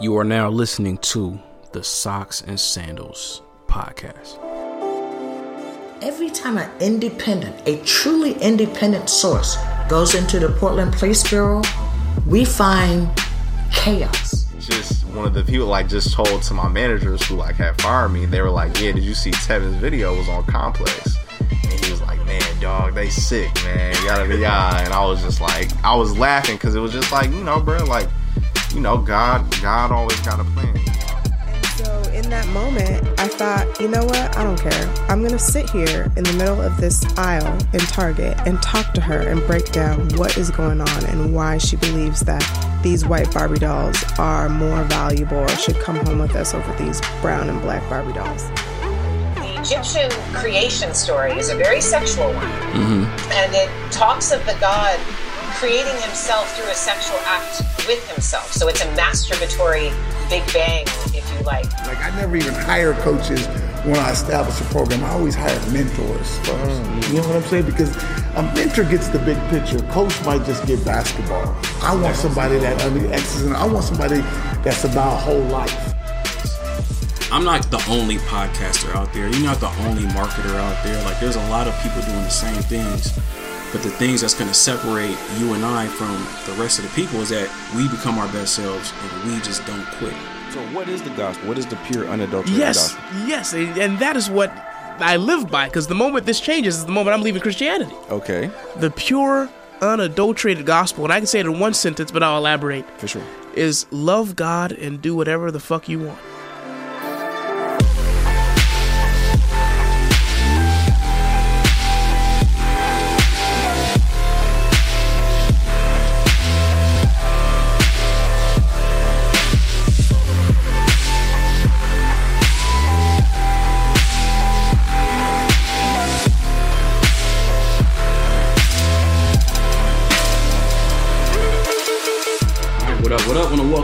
You are now listening to the Socks and Sandals podcast. Every time an independent, a truly independent source goes into the Portland Police Bureau, we find chaos. Just one of the people like just told to my managers who like had fired me. They were like, "Yeah, did you see Tevin's video? Was on Complex." And he was like, "Man, dog, they sick, man, yada yada." And I was just like, I was laughing because it was just like, you know, bro, like, you know, God, God always got a plan. So in that moment, I thought, you know what? I don't care. I'm going to sit here in the middle of this aisle in Target and talk to her and break down what is going on and why she believes that these white Barbie dolls are more valuable or should come home with us over these brown and black Barbie dolls. The Egyptian creation story is a very sexual one. Mm-hmm. And it talks of the god creating himself through a sexual act with himself. So it's a masturbatory Big Bang, if you like. Like I never even hire coaches when I establish a program. I always hire mentors first. Mm. You know what I'm saying? Because a mentor gets the big picture. Coach might just get basketball. I want somebody that under X's and I want somebody that's about whole life. I'm not the only podcaster out there. You're not the only marketer out there. Like, there's a lot of people doing the same things. But the things that's going to separate you and I from the rest of the people is that we become our best selves and we just don't quit. So, what is the gospel? What is the pure, unadulterated Yes, gospel? yes, and and that is what I live by. Because the moment this changes is the moment I'm leaving Christianity. Okay, The pure, unadulterated gospel, and I can say it in one sentence, but I'll elaborate. for sure. Is love God and do whatever the fuck you want.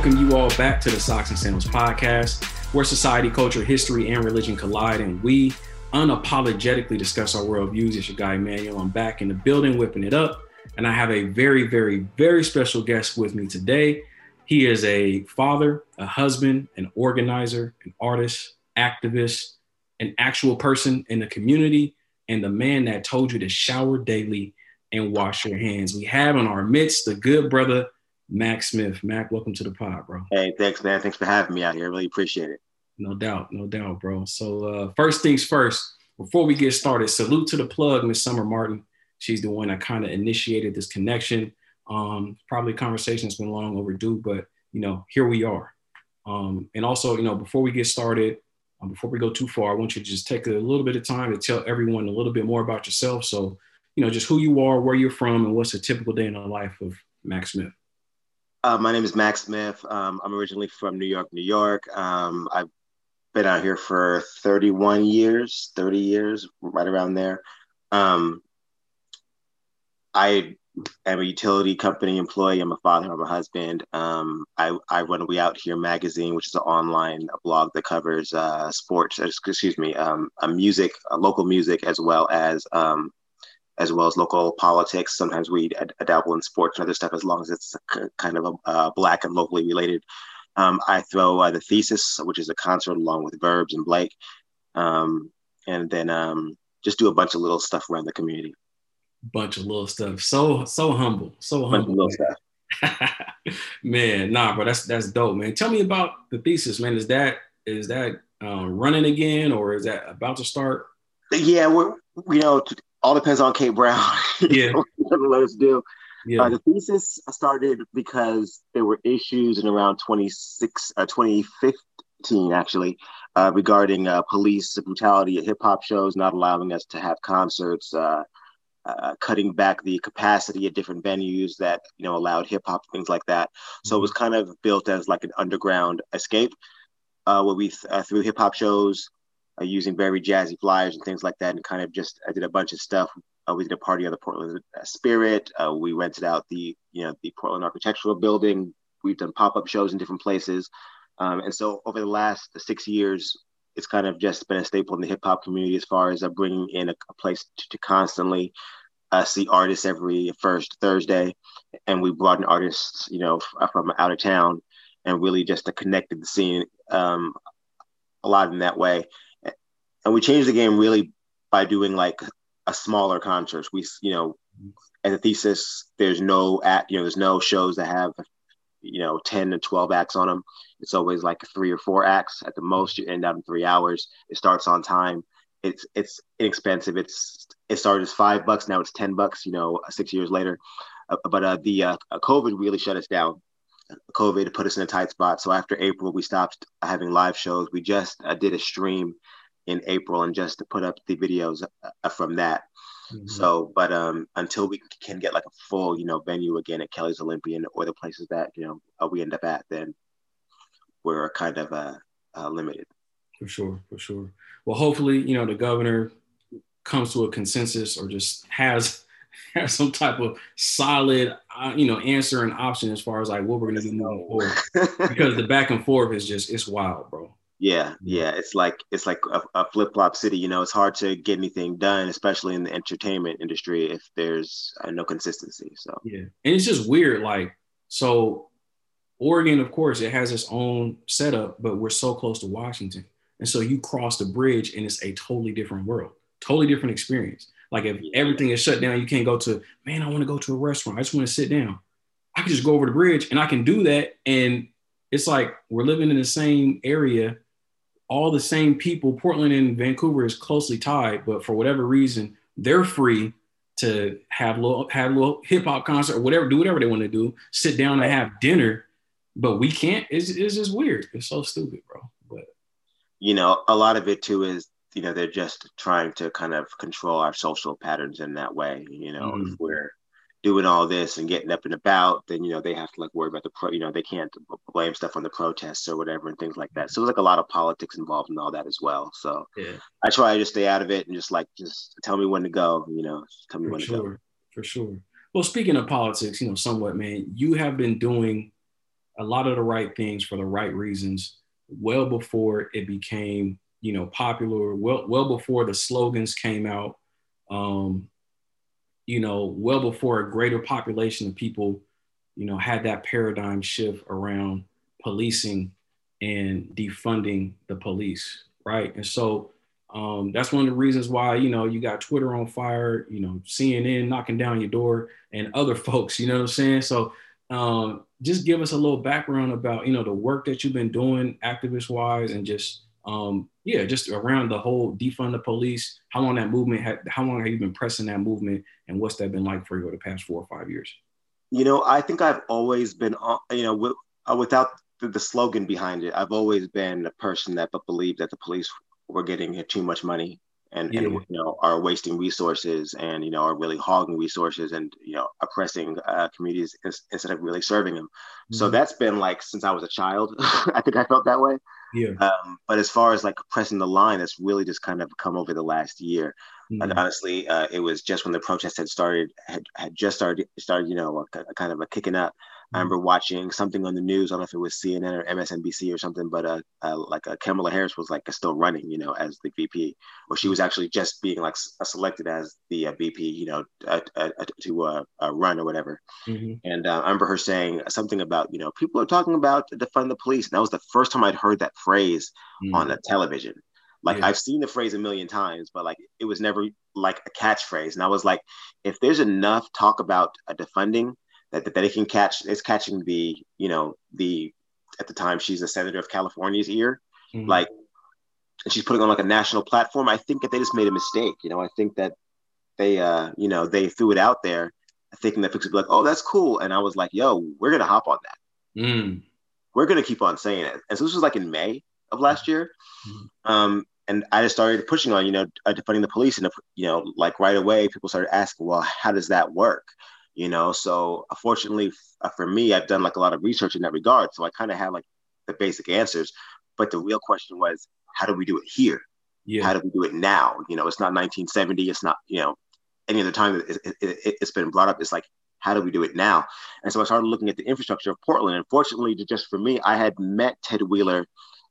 Welcome you all back to the Socks and Sandals podcast, where society, culture, history, and religion collide, and we unapologetically discuss our worldviews. It's your guy Emmanuel. I'm back in the building, whipping it up, and I have a very, very, very special guest with me today. He is a father, a husband, an organizer, an artist, activist, an actual person in the community, and the man that told you to shower daily and wash your hands. We have in our midst the good brother Mac Smith. Mac, welcome to the pod, bro. Hey, thanks, man. Thanks for having me out here. I really appreciate it. No doubt, no doubt, bro. So uh, first things first, before we get started, salute to the plug, Miss Summer Martin. She's the one that kind of initiated this connection. Um, probably conversation that's been long overdue, but you know, here we are. Um, and also, you know, before we get started, um, before we go too far, I want you to just take a little bit of time to tell everyone a little bit more about yourself. So, you know, just who you are, where you're from, and what's a typical day in the life of Mac Smith. Uh, my name is Max Smith. Um, I'm originally from New York, New York. Um, I've been out here for 31 years, 30 years, right around there. Um, I am a utility company employee. I'm a father. I'm a husband. Um, I, I run We Out Here magazine, which is an online blog that covers uh, sports. Excuse me, um, a music, a local music, as well as um, as well as local politics. Sometimes we dabble in sports and other stuff as long as it's kind of a, uh, black and locally related. Um, I throw uh, the thesis, which is a concert along with Verbs and Blake, um, and then um, just do a bunch of little stuff around the community. Bunch of little stuff. So so humble. So humble. little stuff. man, nah, bro, that's that's dope, man. Tell me about the thesis, man. Is that is that um, running again, or is that about to start? Yeah, we're you know all depends on Kate Brown. Yeah. Let us do. Yeah, Uh, the thesis started because there were issues in around 26, uh, 2015, actually, uh, regarding uh, police brutality at hip hop shows, not allowing us to have concerts, uh, uh, cutting back the capacity at different venues that you know allowed hip hop things like that. So it was kind of built as like an underground escape, uh, where we th- uh, through hip hop shows, uh, using very jazzy flyers and things like that, and kind of just I did a bunch of stuff uh, we did a party on the Portland uh, Spirit. Uh, we rented out the you know the Portland Architectural Building. We've done pop up shows in different places, um, and so over the last six years, it's kind of just been a staple in the hip hop community as far as uh, bringing in a, a place to, to constantly uh, see artists every first Thursday, and we brought in artists you know f- from out of town and really just connected the scene um, a lot in that way. And we changed the game really by doing like a smaller concert. We, you know, as a thesis, there's no at, you know, there's no shows that have, you know, 10 to 12 acts on them. It's always like three or four acts at the most. You end up in three hours. It starts on time. It's, it's inexpensive. It's, it started as five bucks. Now it's 10 bucks, you know, six years later. Uh, but uh, the uh, COVID really shut us down. COVID put us in a tight spot. So after April, we stopped having live shows. We just uh, did a stream in April and just to put up the videos uh, from that. Mm-hmm. So, but um, until we can get like a full, you know, venue again at Kelly's Olympian or the places that you know uh, we end up at, then we're kind of uh, uh, limited. For sure, for sure. Well, hopefully, you know, the governor comes to a consensus or just has has some type of solid, uh, you know, answer and option as far as like what we're gonna do moving forward. because the back and forth is just it's wild, bro. Yeah, yeah, it's like it's like a, a flip flop city. You know, it's hard to get anything done, especially in the entertainment industry, if there's uh, no consistency. So yeah, and it's just weird. Like so, Oregon, of course, it has its own setup, but we're so close to Washington, and so you cross the bridge, and it's a totally different world, totally different experience. Like if everything is shut down, you can't go to, man, I want to go to a restaurant. I just want to sit down. I can just go over the bridge and I can do that. And it's like we're living in the same area, all the same people. Portland and Vancouver is closely tied, but for whatever reason, they're free to have little have a little hip hop concert or whatever, do whatever they want to do, sit down and have dinner. But we can't. It's, it's just weird. It's so stupid, bro. But you know, a lot of it too is you know they're just trying to kind of control our social patterns in that way you know mm-hmm. if we're doing all this and getting up and about then you know they have to like worry about the pro you know they can't blame stuff on the protests or whatever and things like that. So there's like a lot of politics involved in all that as well. So yeah. i try to just stay out of it and just like just tell me when to go you know tell me for when sure. to go. for sure. Well speaking of politics you know somewhat man you have been doing a lot of the right things for the right reasons well before it became you know popular well well before the slogans came out. Um, you know well before a greater population of people you know had that paradigm shift around policing and defunding the police right? And so um, that's one of the reasons why you know you got twitter on fire you know cnn knocking down your door and other folks you know what i'm saying? So um, just give us a little background about you know the work that you've been doing activist wise and just um, yeah, just around the whole defund the police. How long that movement had? How long have you been pressing that movement, and what's that been like for you over the past four or five years? You know, I think I've always been, uh, you know, w- uh, without the, the, slogan behind it, I've always been a person that but believed that the police were getting too much money and, yeah. and you know are wasting resources and you know are really hogging resources and you know oppressing uh, communities instead of really serving them. Mm-hmm. So that's been like since I was a child. I think I felt that way. Yeah. Um, but as far as like pressing the line, that's really just kind of come over the last year. Mm-hmm. And honestly, uh, it was just when the protests had started, had, had just started, started, you know, a, a kind of a kicking up. I remember watching something on the news. I don't know if it was CNN or MSNBC or something, but uh, uh like uh, Kamala Harris was like still running, you know, as the VP, or she was actually just being like uh, selected as the uh, VP, you know, uh, uh, to uh, run or whatever. Mm-hmm. And I remember her saying something about, you know, people are talking about defund the police. And that was the first time I'd heard that phrase mm-hmm. on the television. Like yeah. I've seen the phrase a million times, but like it was never like a catchphrase. And I was like, if there's enough talk about defunding that, that, that it can catch it's catching the you know the at the time she's a senator of california's ear mm-hmm. like and she's putting on like a national platform i think that they just made a mistake you know i think that they uh you know they threw it out there thinking that folks would be like oh that's cool and i was like yo we're gonna hop on that mm. we're gonna keep on saying it and so this was like in may of last year mm-hmm. um and I just started pushing on, you know, uh, defunding the police, and you know, like right away, people started asking, well, how does that work? You know? So fortunately uh, for me i've done like a lot of research in that regard so i kind of have like the basic answers. But the real question was how do we do it here? Yeah. how do we do it now? You know it's not 1970 it's not you know any other time it, it, it, it's been brought up. It's like how do we do it now? And so i started looking at the infrastructure of portland and fortunately just for me i had met ted wheeler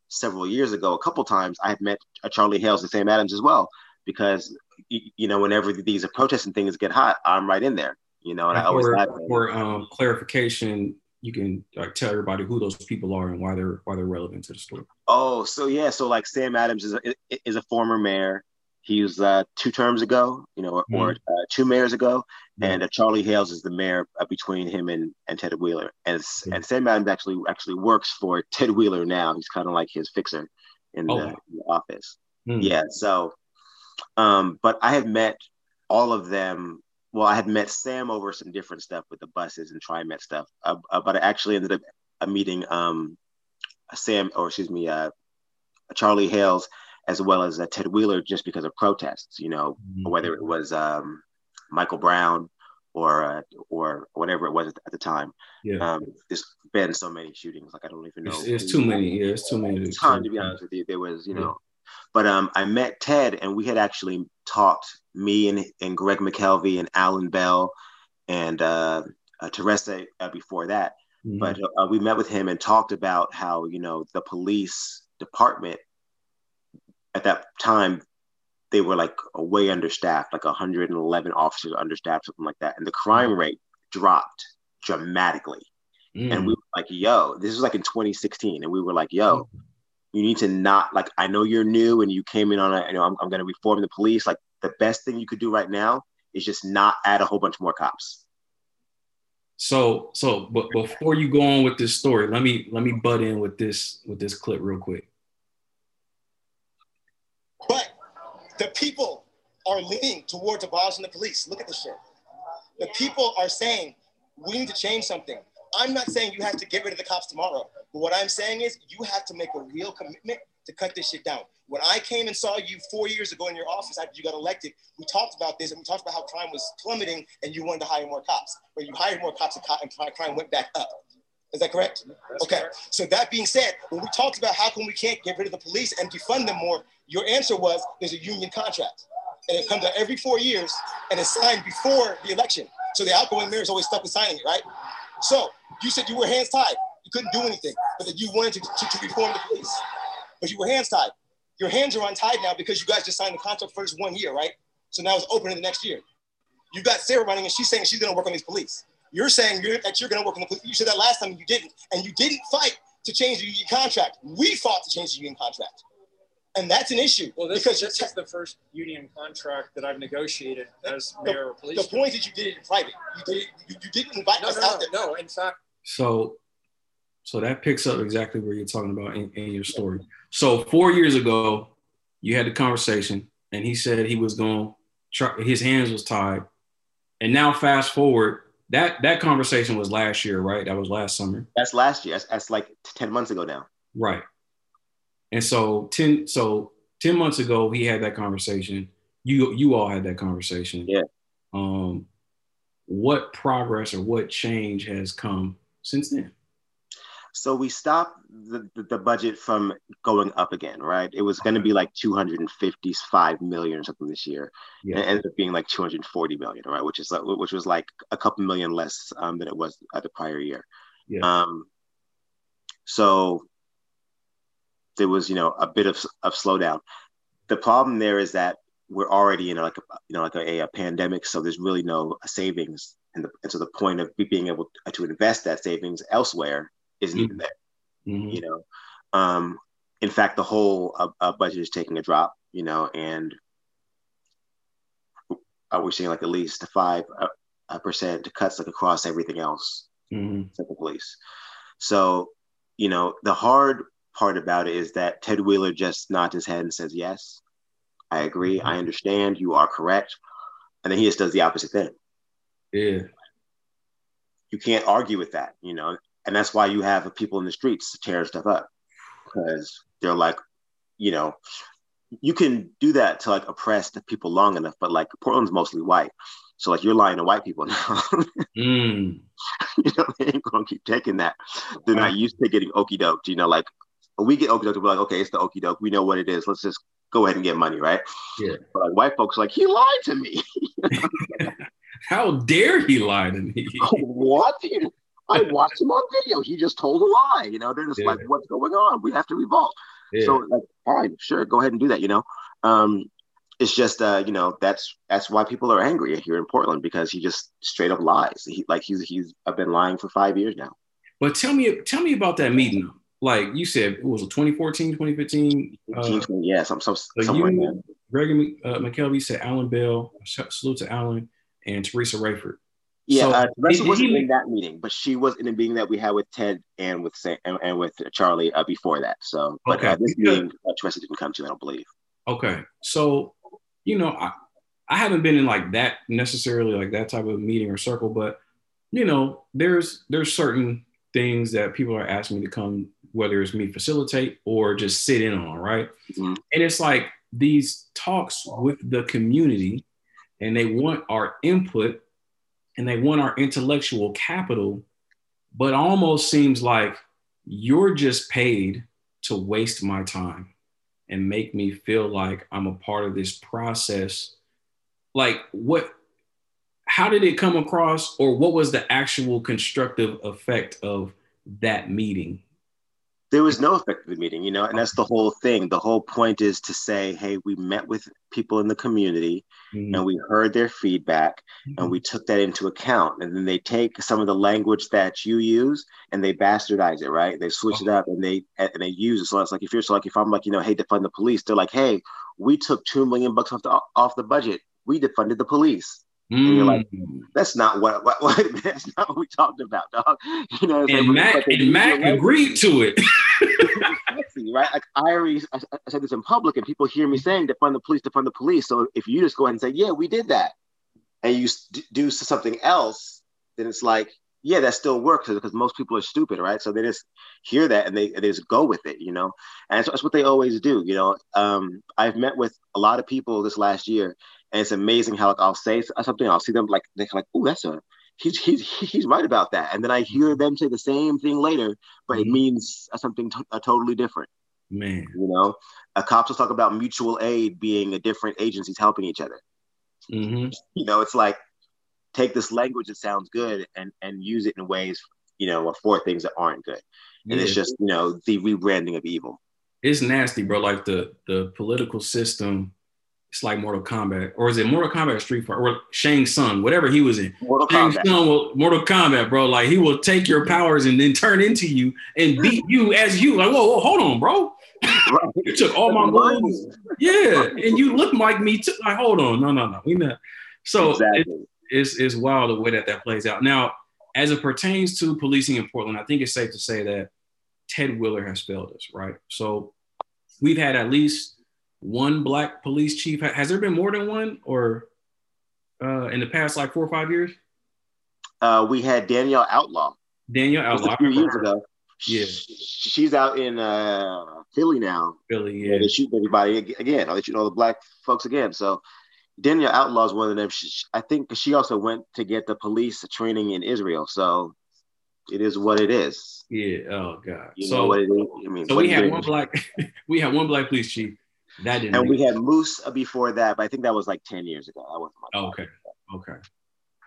several years ago. A couple times i had met uh, charlie hales and sam adams as well because you know whenever these protests and things get hot i'm right in there you know, and, I always for, for um, clarification, you can like tell everybody who those people are and why they're why they're relevant to the story. Oh, so yeah, so like Sam Adams is a, is a former mayor. He was uh, two terms ago, you know, or, mm-hmm. or uh, two mayors ago, mm-hmm. and uh, Charlie Hales is the mayor uh, between him and, and Ted Wheeler. And mm-hmm. and Sam Adams actually actually works for Ted Wheeler now. He's kind of like his fixer in, oh. the, in the, office. Hmm. Yeah. So, um, but I have met all of them well, I had met Sam over some different stuff with the buses and TriMet stuff, uh, uh, but I actually ended up uh, meeting um, Sam, or excuse me, uh, Charlie Hales, as well as uh, Ted Wheeler, just because of protests. You know, mm-hmm. whether it was um, Michael Brown or uh, or whatever it was at the time. Yeah. Um, there's been so many shootings, like I don't even know. It's, it's too many. Yeah, it's too many. Time to be honest with you, there was you know but um, I met Ted, and we had actually talked. Me and, and Greg McKelvey and Alan Bell and uh, uh, Teressa uh, before that. Mm-hmm. But uh, we met with him and talked about how you know the police department at that time they were like way understaffed, like 111 officers understaffed, something like that, and the crime mm-hmm. rate dropped dramatically. Mm. And we were like, "Yo, this was like in 2016," and we were like, "Yo." You need to not like i know you're new and you came in on a you know i'm, I'm going to reform the police. Like the best thing you could do right now is just not add a whole bunch more cops. So so but before you go on with this story let me let me butt in with this with this clip real quick. But the people are leaning towards abolishing the police. Look at this shit. The people are saying we need to change something I'm not saying you have to get rid of the cops tomorrow, but what I'm saying is you have to make a real commitment to cut this shit down. When I came and saw you four years ago in your office after you got elected, we talked about this and we talked about how crime was plummeting and you wanted to hire more cops. But you hired more cops and crime went back up. Is that correct? That's okay. Correct. So that being said, when we talked about how come we can't get rid of the police and defund them more, your answer was there's a union contract. And it comes out every four years and it's signed before the election. So the outgoing mayor is always stuck with signing it, right? So you said you were hands tied. You couldn't do anything, but that you wanted to, to, to reform the police. But you were hands tied. Your hands are untied now because you guys just signed the contract for this one year, right? So now it's open in the next year. You got Sarah running and she's saying she's gonna work on these police. You're saying you're, that you're gonna work on the police. You said that last time and you didn't, and you didn't fight to change the union contract. We fought to change the union contract and that's an issue. Well, this, because this is the first union contract that I've negotiated as mayor of police. The point is, you did it in private. You did it, you, you didn't invite no, us no, out there. No, in fact. So, so that picks up exactly where you're talking about in, in your story. So four years ago, you had the conversation, and he said he was going. Try, his hands was tied, and now fast forward. That that conversation was last year, right? That was last summer. That's last year. That's, that's like ten months ago now. Right. And so 10 so 10 months ago he had that conversation. You you all had that conversation. Yeah. Um what progress or what change has come since then? So we stopped the, the, budget from going up again, right? It was going to be like 255 million or something this year. Yeah. And it ended up being like 240 million, right? Which is which was like a couple million less um, than it was at the prior year. Yeah. Um, so there was you know a bit of, of slowdown. The problem there is that we're already in like a, you know like a, a pandemic, so there's really no savings, and, the, and so the point of being able to invest that savings elsewhere isn't mm-hmm. even there. Mm-hmm. You know, um, in fact, the whole uh, uh, budget is taking a drop. You know, and uh, we're seeing like at least five uh, percent cuts like across everything else, mm-hmm. the police. So, you know, the hard part about it is that Ted Wheeler just nods his head and says, Yes, I agree. I understand. You are correct. And then he just does the opposite thing. Yeah. You can't argue with that, you know? And that's why you have people in the streets tearing stuff up because they're like, you know, you can do that to like oppress the people long enough, but like Portland's mostly white. So like you're lying to white people now. mm. You know, they ain't gonna keep taking that. They're not used to getting okey doked, you know, like we get okey doke, we're like, okay, it's the okey doke. We know what it is. Let's just go ahead and get money, right? Yeah. But like white folks, like he lied to me. How dare he lie to me? what? I watched him on video. He just told a lie. You know, they're just yeah. like, what's going on? We have to revolt. Yeah. So, like, all right, sure, go ahead and do that. You know, um, it's just, uh, you know, that's that's why people are angry here in Portland because he just straight up lies. He like he's he's I've been lying for five years now. But tell me, tell me about that meeting. Like you said, it was a 2014, 2015. Uh, yeah, some, some, so you, Gregory uh, McKelvey said Alan Bell. Salute to Alan and Teressa Raiford. Yeah, So, uh, Teressa wasn't he- in that meeting, but she was in the meeting that we had with Ted and with Sam, and, and with Charlie uh, before that. So, but Okay. uh, this meeting, uh, Teresa didn't come to. I don't believe. Okay. So, you know, I, I haven't been in like that necessarily like that type of meeting or circle, but you know, there's there's certain things that people are asking me to come, whether it's me facilitate or just sit in on, right? Mm-hmm. And it's like these talks with the community, and they want our input and they want our intellectual capital, but almost seems like you're just paid to waste my time and make me feel like I'm a part of this process. Like, what, how did it come across, or what was the actual constructive effect of that meeting? There was no effect of the meeting, you know, and that's the whole thing. The whole point is to say, hey, we met with people in the community Mm-hmm. and we heard their feedback and we took that into account. And then they take some of the language that you use and they bastardize it, right? They switch it up and they and they use it. So it's like if you're so like if I'm like, you know, hey, defund the police, they're like, hey, we took two million bucks off the off the budget. We defunded the police. And you're like, Mm. that's not what, what, what that's not what we talked about, dog. You know, like- And Mac and Mac agreed to it. right? Like I already I, I said this in public, and people hear me saying defund the police, defund the police. So if you just go ahead and say, yeah, we did that, and you do something else, then it's like, yeah, that still works because most people are stupid, right? So they just hear that and they, they just go with it, you know. And that's, that's what they always do, you know. Um, I've met with a lot of people this last year, and it's amazing how like I'll say something, I'll see them like they're like, oh, that's a he's he's he's right about that, and then I hear them say the same thing later, but it means something to- uh, totally different. Man, You know, a cops will talk about mutual aid being a different agencies helping each other. Mm-hmm. You know, it's like take this language that sounds good and and use it in ways, you know, for things that aren't good. And it's just, you know, the rebranding of evil. it's nasty, bro. Like the the political system, it's like Mortal Kombat, or is it Mortal Kombat Street Fighter or Shang Tsung, whatever he was in. Mortal Shang Kombat. Tsung will Mortal Kombat, bro. Like he will take your powers and then turn into you and beat you as you. Like, whoa, whoa, hold on, bro. you took all my moves. Yeah, and you look like me too. Like, hold on, no, no, no, we not. So Exactly. it, it's it's wild the way that that plays out. Now, as it pertains to policing in Portland, I think it's safe to say that Ted Wheeler has failed us, right? So we've had at least one black police chief. Has there been more than one, or uh, in the past like four or five years? Uh, we had Danielle Outlaw. Daniel Just Outlaw, a few years her. ago. Yeah. She's out in uh, Philly now. Philly, Yeah, yeah. they shoot everybody again. I'll let you know the black folks again. So Danielle Outlaw is one of them. She, I think she also went to get the police training in Israel. So it is what it is. Yeah. Oh God. You so know what it is. I mean, so we had one black, we had one black police chief. That didn't. and we had Moose before that, but I think that was like ten years ago. That wasn't my okay. Okay.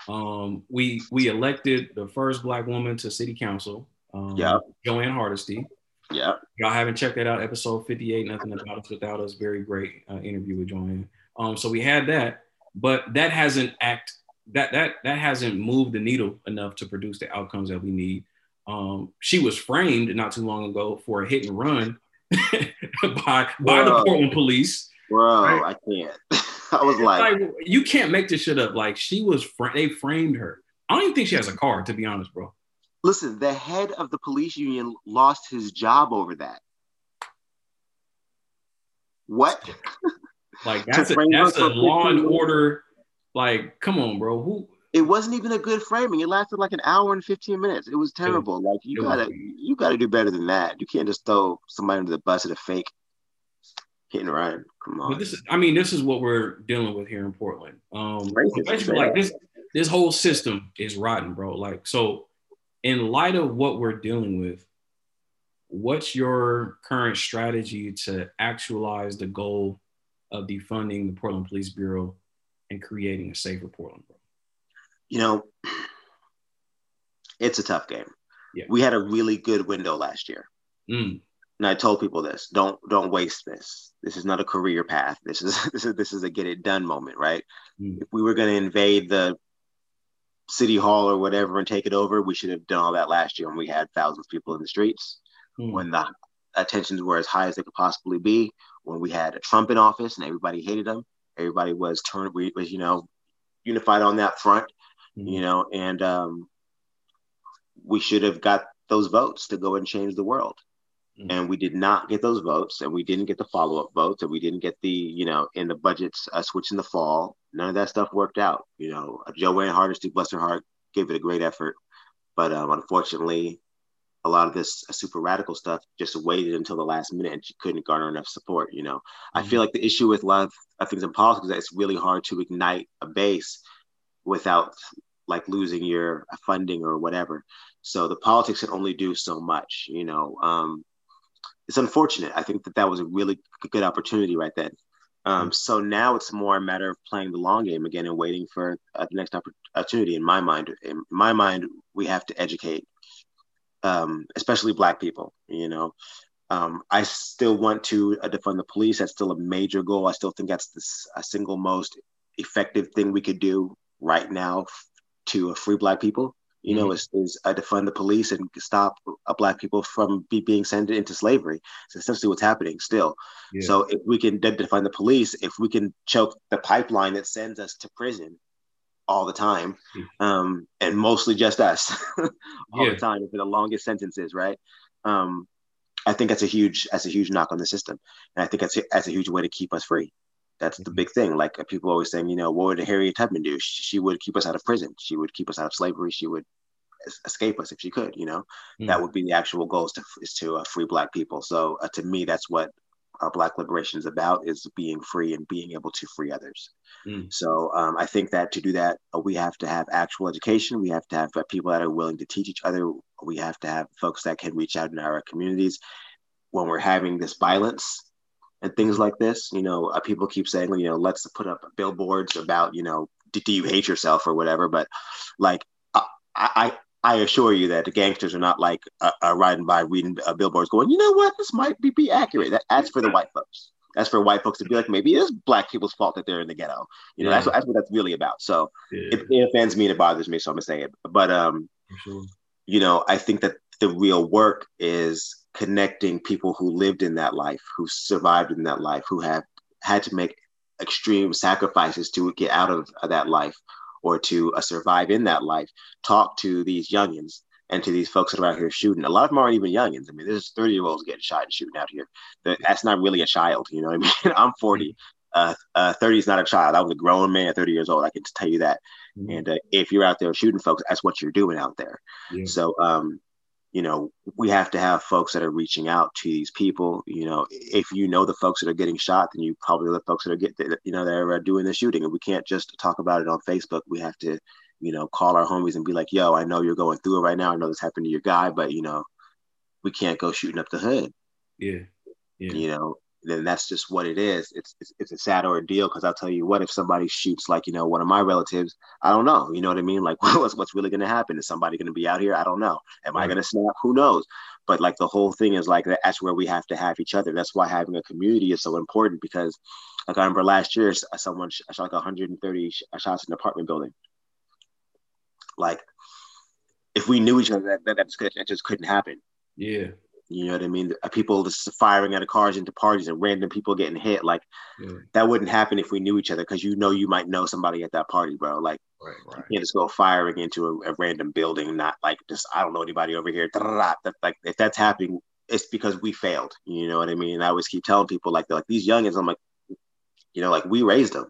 Um, we we elected the first black woman to city council. Um, Yeah. Jo Ann Hardesty. Yeah. Y'all haven't checked that out. Episode 58, Nothing About Us Without Us. Very great uh, interview with Joanne. Um, so we had that, but that hasn't act that that that hasn't moved the needle enough to produce the outcomes that we need. Um, she was framed not too long ago for a hit and run by by the Portland police. Bro, Right. I can't. I was like, Like you can't make this shit up. Like she was, fra- they framed her. I don't even think she has a car, to be honest, bro. listen, the head of the police union lost his job over that. What? Like that's a that's a law and order. Like, come on, bro. Who? It wasn't even a good framing. It lasted like an hour and 15 minutes. It was terrible. Like you gotta you gotta do better than that. You can't just throw somebody under the bus at a fake hit and run. Come on. But this is, I mean, this is what we're dealing with here in Portland. Um, basically, like this, this whole system is rotten, bro. Like, so in light of what we're dealing with, what's your current strategy to actualize the goal of defunding the Portland Police Bureau and creating a safer Portland, you know, it's a tough game. Yeah. We had a really good window last year. Mm. And I told people this: don't don't waste this. This is not a career path. This is this is this is a get it done moment, right? Mm. If we were going to invade the city hall or whatever and take it over. We should have done all that last year when we had thousands of people in the streets, Mm. when the attentions were as high as they could possibly be, when we had a Trump in office and everybody hated him. Everybody was turned, we was, you know, unified on that front, Mm. you know, and um, we should have got those votes to go and change the world. Mm. And we did not get those votes, and we didn't get the follow up votes, and we didn't get the, you know, in the budgets uh, switch in the fall. None of that stuff worked out. You know, Jo Ann Hardesty, bless her heart, gave it a great effort, but um, unfortunately, a lot of this super radical stuff just waited until the last minute, and she couldn't garner enough support. You know, I feel like the issue with a lot of things in politics is that it's really hard to ignite a base without like losing your funding or whatever. So the politics can only do so much, you know. Um, it's unfortunate. I think that that was a really good opportunity right then. Um, so now it's more a matter of playing the long game again and waiting for uh, the next opportunity. In my mind, in my mind, we have to educate, um, especially Black people. You know, um, I still want to uh, defund the police. That's still a major goal. I still think that's the s- a single most effective thing we could do right now f- to uh, free Black people. You know, is, is uh, defund the police and stop uh, Black people from be, being sent into slavery. It's essentially what's happening still. Yeah. So if we can de- defund the police, if we can choke the pipeline that sends us to prison all the time, um, and mostly just us all Yeah. the time for the longest sentences, right? Um, I think that's a huge that's a huge knock on the system, and I think that's a, that's a huge way to keep us free. That's the big thing. Like uh, people always saying, you know, what would Harriet Tubman do? She, she would keep us out of prison. She would keep us out of slavery. She would escape us if she could. You know, that would be the actual goal is to is to uh, free Black people. So uh, to me, that's what uh, Black liberation is about: is being free and being able to free others. Mm. So um, I think that to do that, uh, we have to have actual education. We have to have uh, people that are willing to teach each other. We have to have folks that can reach out in our communities when we're having this violence and things like this. You know, uh, people keep saying, you know, let's put up billboards about, you know, do, do you hate yourself or whatever. But like, I, I, I assure you that the gangsters are not like uh, uh, riding by reading uh, billboards going, you know what, this might be, be accurate. That, that's for the white folks. That's for white folks to be like, maybe it is black people's fault that they're in the ghetto. You know, that's, Yeah. what, that's what that's really about. So Yeah. it, it offends me and it bothers me, so I'm gonna say it. But um, sure. you know, I think that the real work is connecting people who lived in that life, who survived in that life, who have had to make extreme sacrifices to get out of that life or to uh, survive in that life. Talk to these youngins and to these folks that are out here shooting. A lot of them aren't even youngins. I mean, there's 30 year olds getting shot and shooting out here. That's not really a child. You know what I mean? I'm 40. Uh, uh, 30 is not a child. I was a grown man at 30 years old. I can tell you that. And uh, if you're out there shooting folks, that's what you're doing out there. Yeah. So, um, you know, we have to have folks that are reaching out to these people. You know, if you know the folks that are getting shot, then you probably the folks that are getting, you know, that are doing the shooting. And we can't just talk about it on Facebook. We have to, you know, call our homies and be like, "Yo, I know you're going through it right now. I know this happened to your guy, but you know, we can't go shooting up the hood." Yeah. Yeah. You know, then that's just what it is. It's it's, it's a sad ordeal because I'll tell you what, if somebody shoots like you know one of my relatives, I don't know. You know what I mean? Like what's what's really going to happen? Is somebody going to be out here? I don't know. Am I going to snap? Who knows? But like the whole thing is like that's where we have to have each other. That's why having a community is so important because, like I remember last year, someone sh- shot like 130 sh- shots in an apartment building. Like, if we knew each other, that that, that just couldn't happen. Yeah. You know what I mean? Uh, People just firing at cars into parties and random people getting hit. Like Yeah. that wouldn't happen if we knew each other because you know you might know somebody at that party, bro. Like Right. Right. you can't just go firing into a, a random building, not like just I don't know anybody over here. That, like if that's happening, it's because we failed. You know what I mean? And I always keep telling people like like these youngins. I'm like, you know, like we raised them.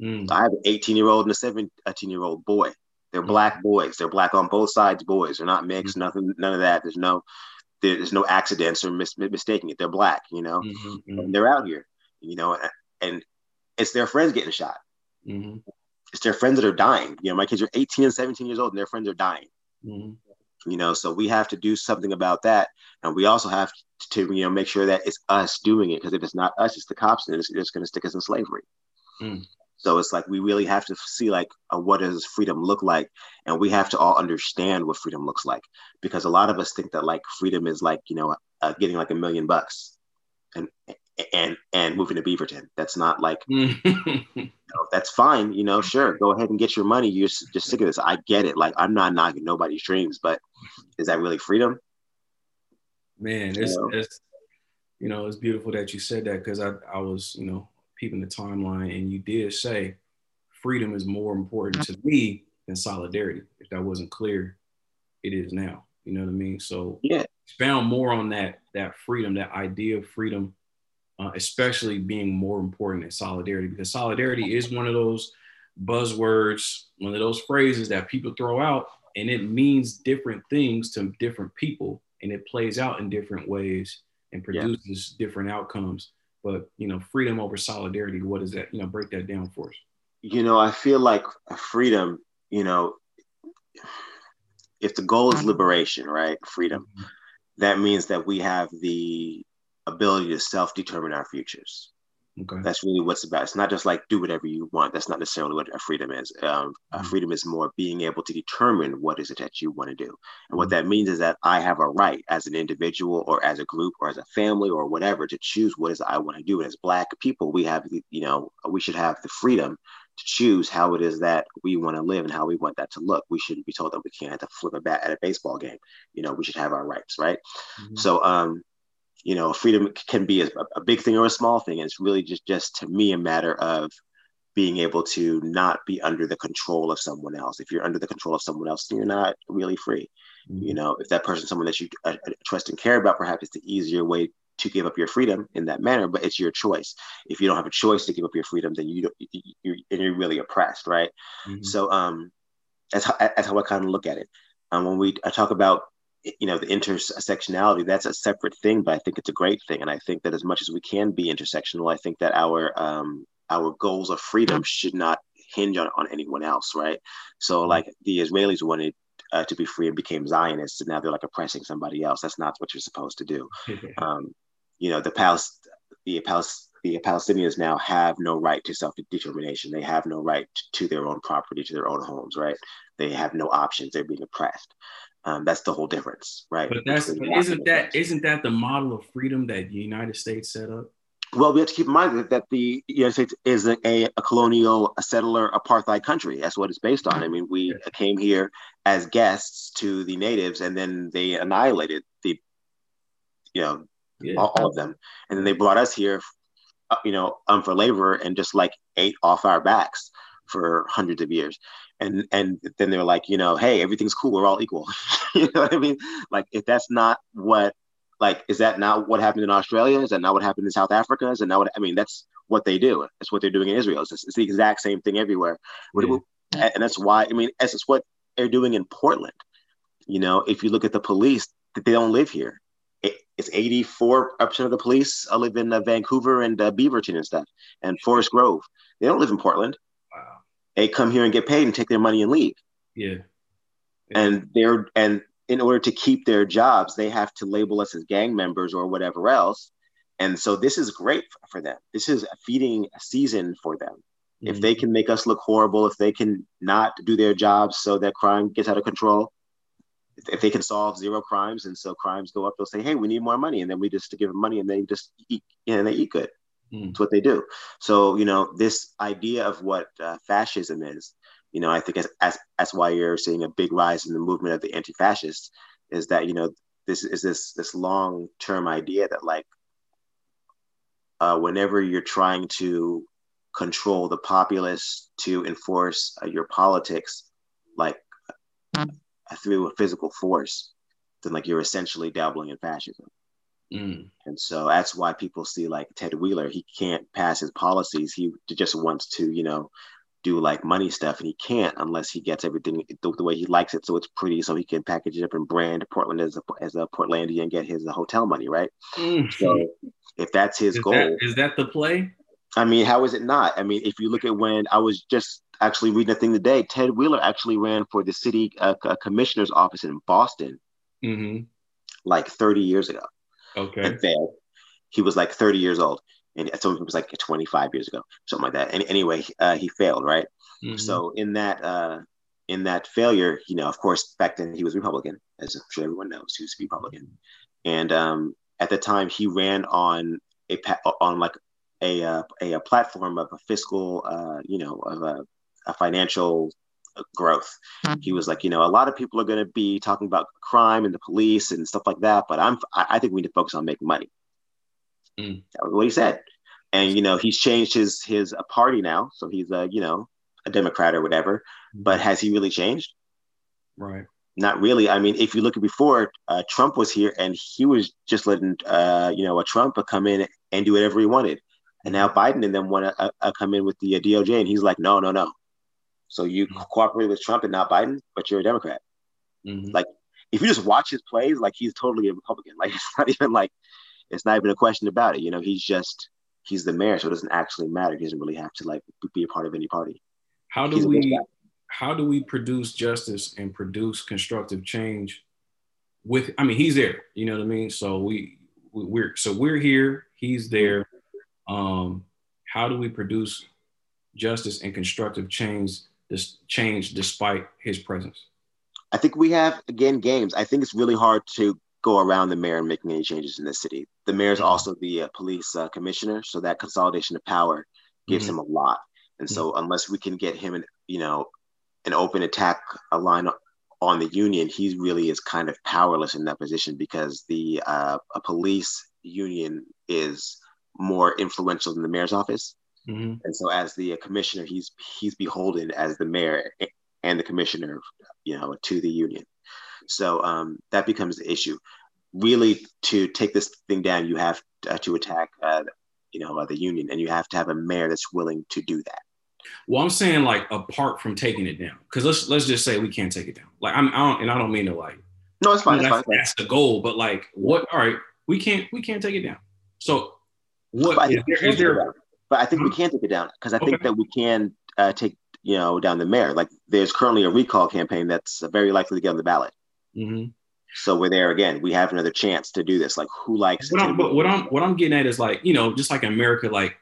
Mm. I have an 18 year old and a 17 year old boy. They're black boys. They're black on both sides boys. They're not mixed. Nothing. None of that. There's no. There's no accidents or mis- mistaking it. They're black. You know. Mhm, mhm, And they're out here. You know, and, it's their friends getting shot. mhm, It's their friends that are dying. You know, my kids are 18 and 17 years old, and their friends are dying. mhm. You know, so we have to do something about that, and we also have to, you know, make sure that it's us doing it. Because if it's not us, it's the cops, and it's just going to stick us in slavery. Mm. So it's like we really have to see like uh, what does freedom look like, and we have to all understand what freedom looks like. Because a lot of us think that like freedom is like you know uh, getting like a million bucks, and and and moving to Beaverton. That's not like you know, that's fine. You know, sure, go ahead and get your money. You're just sick of this. I get it. Like I'm not knocking nobody's dreams, but is that really freedom? Man, it's, you know? it's you know it's beautiful that you said that because I I was you know peeping the timeline and you did say freedom is more important to me than solidarity. If that wasn't clear, it is now. You know what I mean? So yeah, expound more on that that freedom, that idea of freedom uh, especially being more important than solidarity because solidarity is one of those buzzwords, one of those phrases that people throw out, and it means different things to different people, and it plays out in different ways and produces yeah. different outcomes. But you know, freedom over solidarity, what is that? You know, break that down for us. You know, I feel like freedom, you know, if the goal is liberation, right? Freedom, mm-hmm. that means that we have the ability to self-determine our futures. Okay. That's really what's about. It's not just like do whatever you want. That's not necessarily what a freedom is. Um, mm-hmm. freedom is more being able to determine what is it that you want to do. And mm-hmm. what that means is that I have a right as an individual or as a group or as a family or whatever to choose what is I want to do. And as Black people, we have, you know, we should have the freedom to choose how it is that we want to live and how we want that to look. We shouldn't be told that we can't have to flip a bat at a baseball game. You know, we should have our rights, right? Mm-hmm. So, um, you know freedom can be a, a, big thing or a small thing. It's really just just to me a matter of being able to not be under the control of someone else. If you're under the control of someone else then you're not really free. Mm-hmm. you know if that person someone that you uh, uh, trust and care about perhaps it's the easier way to give up your freedom in that manner but it's your choice. If you don't have a choice to give up your freedom then you don't you're, you're really oppressed right? Mm-hmm. so um that's how, that's how i kind of look at it. Um, when we I talk about you know the intersectionality that's a separate thing but i think it's a great thing and i think that as much as we can be intersectional i think that our um our goals of freedom should not hinge on, on anyone else right so like the israelis wanted uh, to be free and became zionists and now they're like oppressing somebody else that's not what you're supposed to do um you know the palace the palace the Palestinians now have no right to self determination. They have no right to their own property, to their own homes, right? They have no options. They're being oppressed. Um, that's the whole difference, right? But that's but isn't that isn't that the model of freedom that the United States set up? Well, we have to keep in mind that the United States is a, a, colonial, a settler, apartheid country. That's what it's based on. I mean, we came here as guests to the natives, and then they annihilated the, you know, yeah. all, all, of them, and then they brought us here, uh, you know, um, for labor, and just like ate off our backs for hundreds of years and and then they're like you know hey everything's cool we're all equal. You know what i mean? Like if that's not what like is that not what happened in australia? Is that not what happened in south africa? Is that not what i mean that's what they do. That's what they're doing in israel. It's, it's the exact same thing everywhere. Yeah. and that's why i mean it's what they're doing in portland. You know if you look at the police they don't live here. It's 84% of the police live in uh, Vancouver and uh, Beaverton and stuff, and Forest Grove. They don't live in Portland they come here and get paid and take their money and leave. Yeah. yeah. And they're and in order to keep their jobs, they have to label us as gang members or whatever else. And so this is great for them. This is a feeding season for them. Mm-hmm. If they can make us look horrible, if they can not do their jobs so that crime gets out of control, if they can solve zero crimes and so crimes go up, they'll say, "Hey, we need more money," and then we just give them money and they just eat and they eat good. Mm. It's what they do. So, you know, this idea of what uh, fascism is, you know, I think as, as, that's why you're seeing a big rise in the movement of the anti-fascists is that, you know, this is this, this long-term idea that like, uh, whenever you're trying to control the populace to enforce uh, your politics, like uh, through a physical force, then like you're essentially dabbling in fascism. Mm. And so that's why people see like Ted Wheeler, he can't pass his policies. He just wants to, you know, do like money stuff and he can't unless he gets everything the, the way he likes it so it's pretty so he can package it up and brand Portland as a, as a Portlandia and get his hotel money, right? Mm. So if that's his is goal. That, is that the play? I mean, how is it not? I mean, if you look at when I was just actually reading a thing today, Ted Wheeler actually ran for the city uh, commissioner's office in Boston mm-hmm. like 30 years ago. Okay. Failed. He was like 30 years old. And so it was like 25 years ago, something like that. And anyway, uh, he failed, right? Mm-hmm. So in that uh, in that failure, you know, of course, back then he was Republican, as I'm sure everyone knows, he was Republican. And um, at the time, he ran on a on like a uh, a, a platform of a fiscal, uh, you know, of a, a financial growth. He was like, you know, a lot of people are going to be talking about crime and the police and stuff like that, but I'm I think we need to focus on making money. Mm. That was what he said. And you know, he's changed his his uh, party now, so he's a you know a Democrat or whatever. But has he really changed? Right. Not really. I mean, if you look at before, uh, Trump was here and he was just letting uh, you know a Trump come in and do whatever he wanted. And now Biden and them want to uh, uh, come in with the uh, DOJ, and he's like, no, no, no. So you mm-hmm. cooperate with Trump and not Biden, but you're a Democrat. Mm-hmm. Like if you just watch his plays, like he's totally a Republican. Like it's not even like it's not even a question about it. You know, he's just he's the mayor, so it doesn't actually matter. He doesn't really have to like be a part of any party. How do he's we how do we produce justice and produce constructive change with I mean he's there, you know what I mean? So we we're so we're here, he's there. Um how do we produce justice and constructive change this change despite his presence? I think we have again games. I think it's really hard to go around the mayor and making any changes in the city. The mayor is mm-hmm. also the uh, police uh, commissioner, so that consolidation of power gives mm-hmm. him a lot. And mm-hmm. so, unless we can get him, an, you know, an open attack a line on the union, he really is kind of powerless in that position because the uh, a police union is more influential than the mayor's office. Mm-hmm. And so, as the commissioner, he's he's beholden as the mayor and the commissioner, you know, to the union. So um, that becomes the issue. Really, to take this thing down, you have uh, to attack, uh, you know, uh, the union, and you have to have a mayor that's willing to do that. Well, I'm saying like apart from taking it down, because let's let's just say we can't take it down. Like I'm, I don't, and I don't mean to like. No, it's fine. that's, fine. that's the goal, but like, what? All right, we can't we can't take it down. So, what is there? Is there but I think we can take it down because I okay. think that we can uh, take you know down the mayor. Like there's currently a recall campaign that's very likely to get on the ballot. Mm-hmm. So we're there again. We have another chance to do this. Like who likes? What I'm, but what I'm what I'm getting at is like you know just like in America, like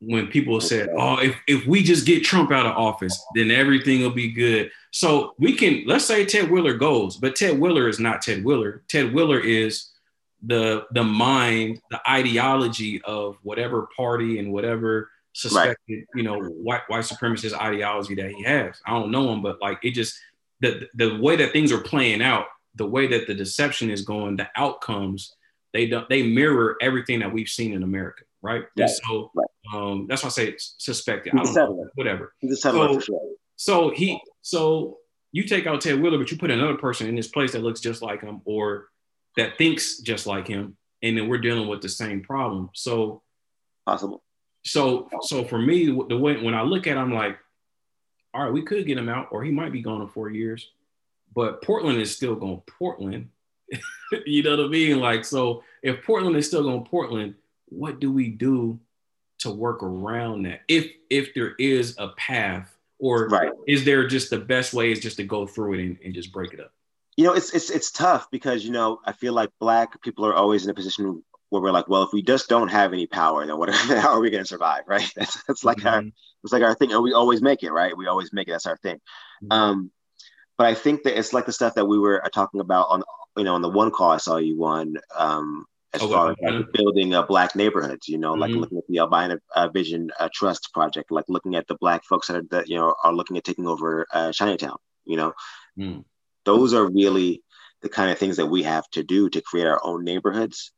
when people said, "Oh, if if we just get Trump out of office, then everything will be good." So we can let's say Ted Wheeler goes, but Ted Wheeler is not Ted Wheeler. Ted Wheeler is the the mind, the ideology of whatever party and whatever suspected, right. you know, white white supremacist ideology that he has. I don't know him, but like it just the the way that things are playing out, the way that the deception is going, the outcomes, they don't they mirror everything that we've seen in America, right? right. so right. Um, that's why I say suspected. I don't know, whatever. So, sure. so he so you take out Ted Wheeler, but you put another person in this place that looks just like him, or that thinks just like him, and then we're dealing with the same problem. So possible. So so for me, the way when I look at, it, I'm like, all right, we could get him out, or he might be gone in four years, but Portland is still going Portland. you know what I mean? Like, so if Portland is still going Portland, what do we do to work around that? If if there is a path, or right. is there just the best way is just to go through it and, and just break it up? You know, it's it's it's tough because you know I feel like black people are always in a position where we're like, well, if we just don't have any power, then what? How are we going to survive, right? That's that's like mm-hmm. our it's like our thing, and we always make it, right? We always make it. That's our thing. Mm-hmm. Um, but I think that it's like the stuff that we were uh, talking about on you know on the one call I saw you on um, as oh, far as like building uh, black neighborhoods, you know, mm-hmm. like looking at the Albina uh, Vision uh, Trust project, like looking at the black folks that are that you know are looking at taking over uh, Chinatown, you know. Mm those are really the kind of things that we have to do to create our own neighborhoods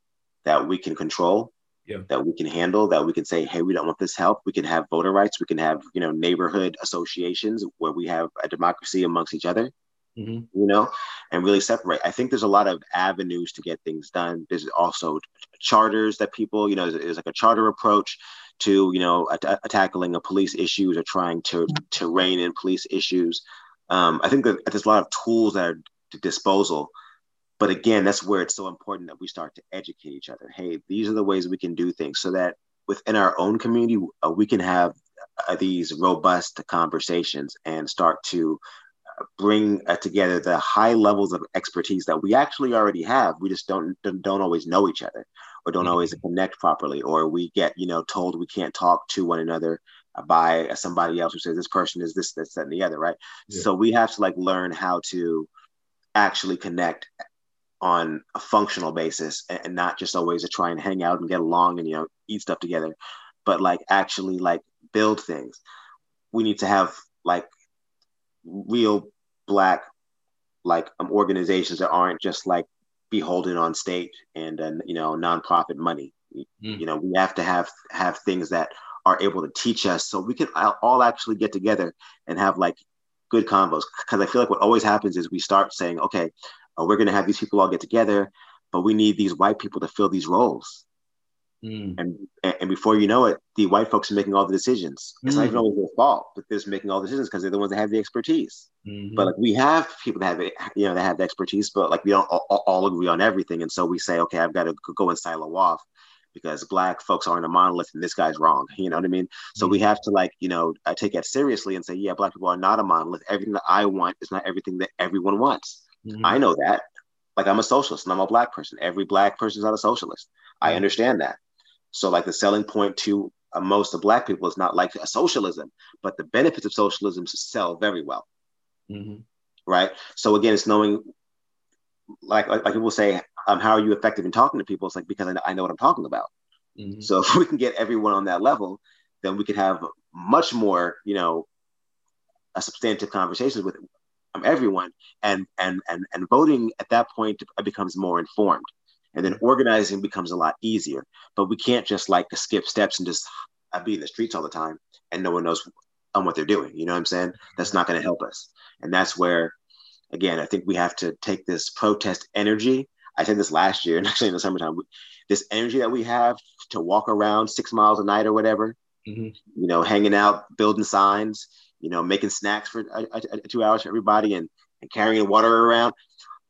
that we can control yeah. that we can handle that we can say hey we don't want this help. We can have voter rights. We can have you know neighborhood associations where we have a democracy amongst each other mm-hmm. you know and really separate. I think there's a lot of avenues to get things done. There's also charters that people you know there's like a charter approach to you know at- tackling a police issues or trying to to rein in police issues um, I think that there's a lot of tools at to disposal. But again, that's where it's so important that we start to educate each other. Hey, these are the ways we can do things so that within our own community, uh, we can have uh, these robust conversations and start to uh, bring uh, together the high levels of expertise that we actually already have. We just don't don't always know each other or don't mm-hmm. always connect properly, or we get you know told we can't talk to one another by somebody else who says this person is this, this, that, and the other, right? Yeah. So we have to like learn how to actually connect on a functional basis and, not just always to try and hang out and get along and you know eat stuff together, but like actually like build things. We need to have like real black like um, organizations that aren't just like beholden on state and uh, you know nonprofit money. Mm. You know, we have to have have things that are able to teach us so we can all actually get together and have like good combos because i feel like what always happens is we start saying okay uh, we're going to have these people all get together but we need these white people to fill these roles mm. and and before you know it the white folks are making all the decisions it's mm. not even always their fault but they're making all the decisions because they're the ones that have the expertise mm-hmm. but like we have people that have it you know that have the expertise but like we don't all, all agree on everything and so we say okay i've got to go and silo off because black folks aren't a monolith and this guy's wrong. You know what I mean? So mm-hmm. we have to like, you know, I take that seriously and say, yeah, black people are not a monolith. Everything that I want is not everything that everyone wants. Mm-hmm. I know that. Like I'm a socialist and I'm a black person. Every black person is not a socialist. Mm-hmm. I understand that. So like the selling point to uh, most of black people is not like a socialism, but the benefits of socialism sell very well. Mm-hmm. Right. So again, it's knowing like, like, like people say, um, how are you effective in talking to people? It's like because I know, I know what I'm talking about. Mm-hmm. So if we can get everyone on that level, then we could have much more, you know, a substantive conversations with um, everyone, and and and and voting at that point becomes more informed, and then organizing becomes a lot easier. But we can't just like skip steps and just uh, be in the streets all the time, and no one knows on what they're doing. You know what I'm saying? That's not going to help us, and that's where, again, I think we have to take this protest energy I said this last year, and actually in the summertime, this energy that we have to walk around six miles a night or whatever, mm-hmm. you know, hanging out, building signs, you know, making snacks for two hours for everybody and, and carrying water around.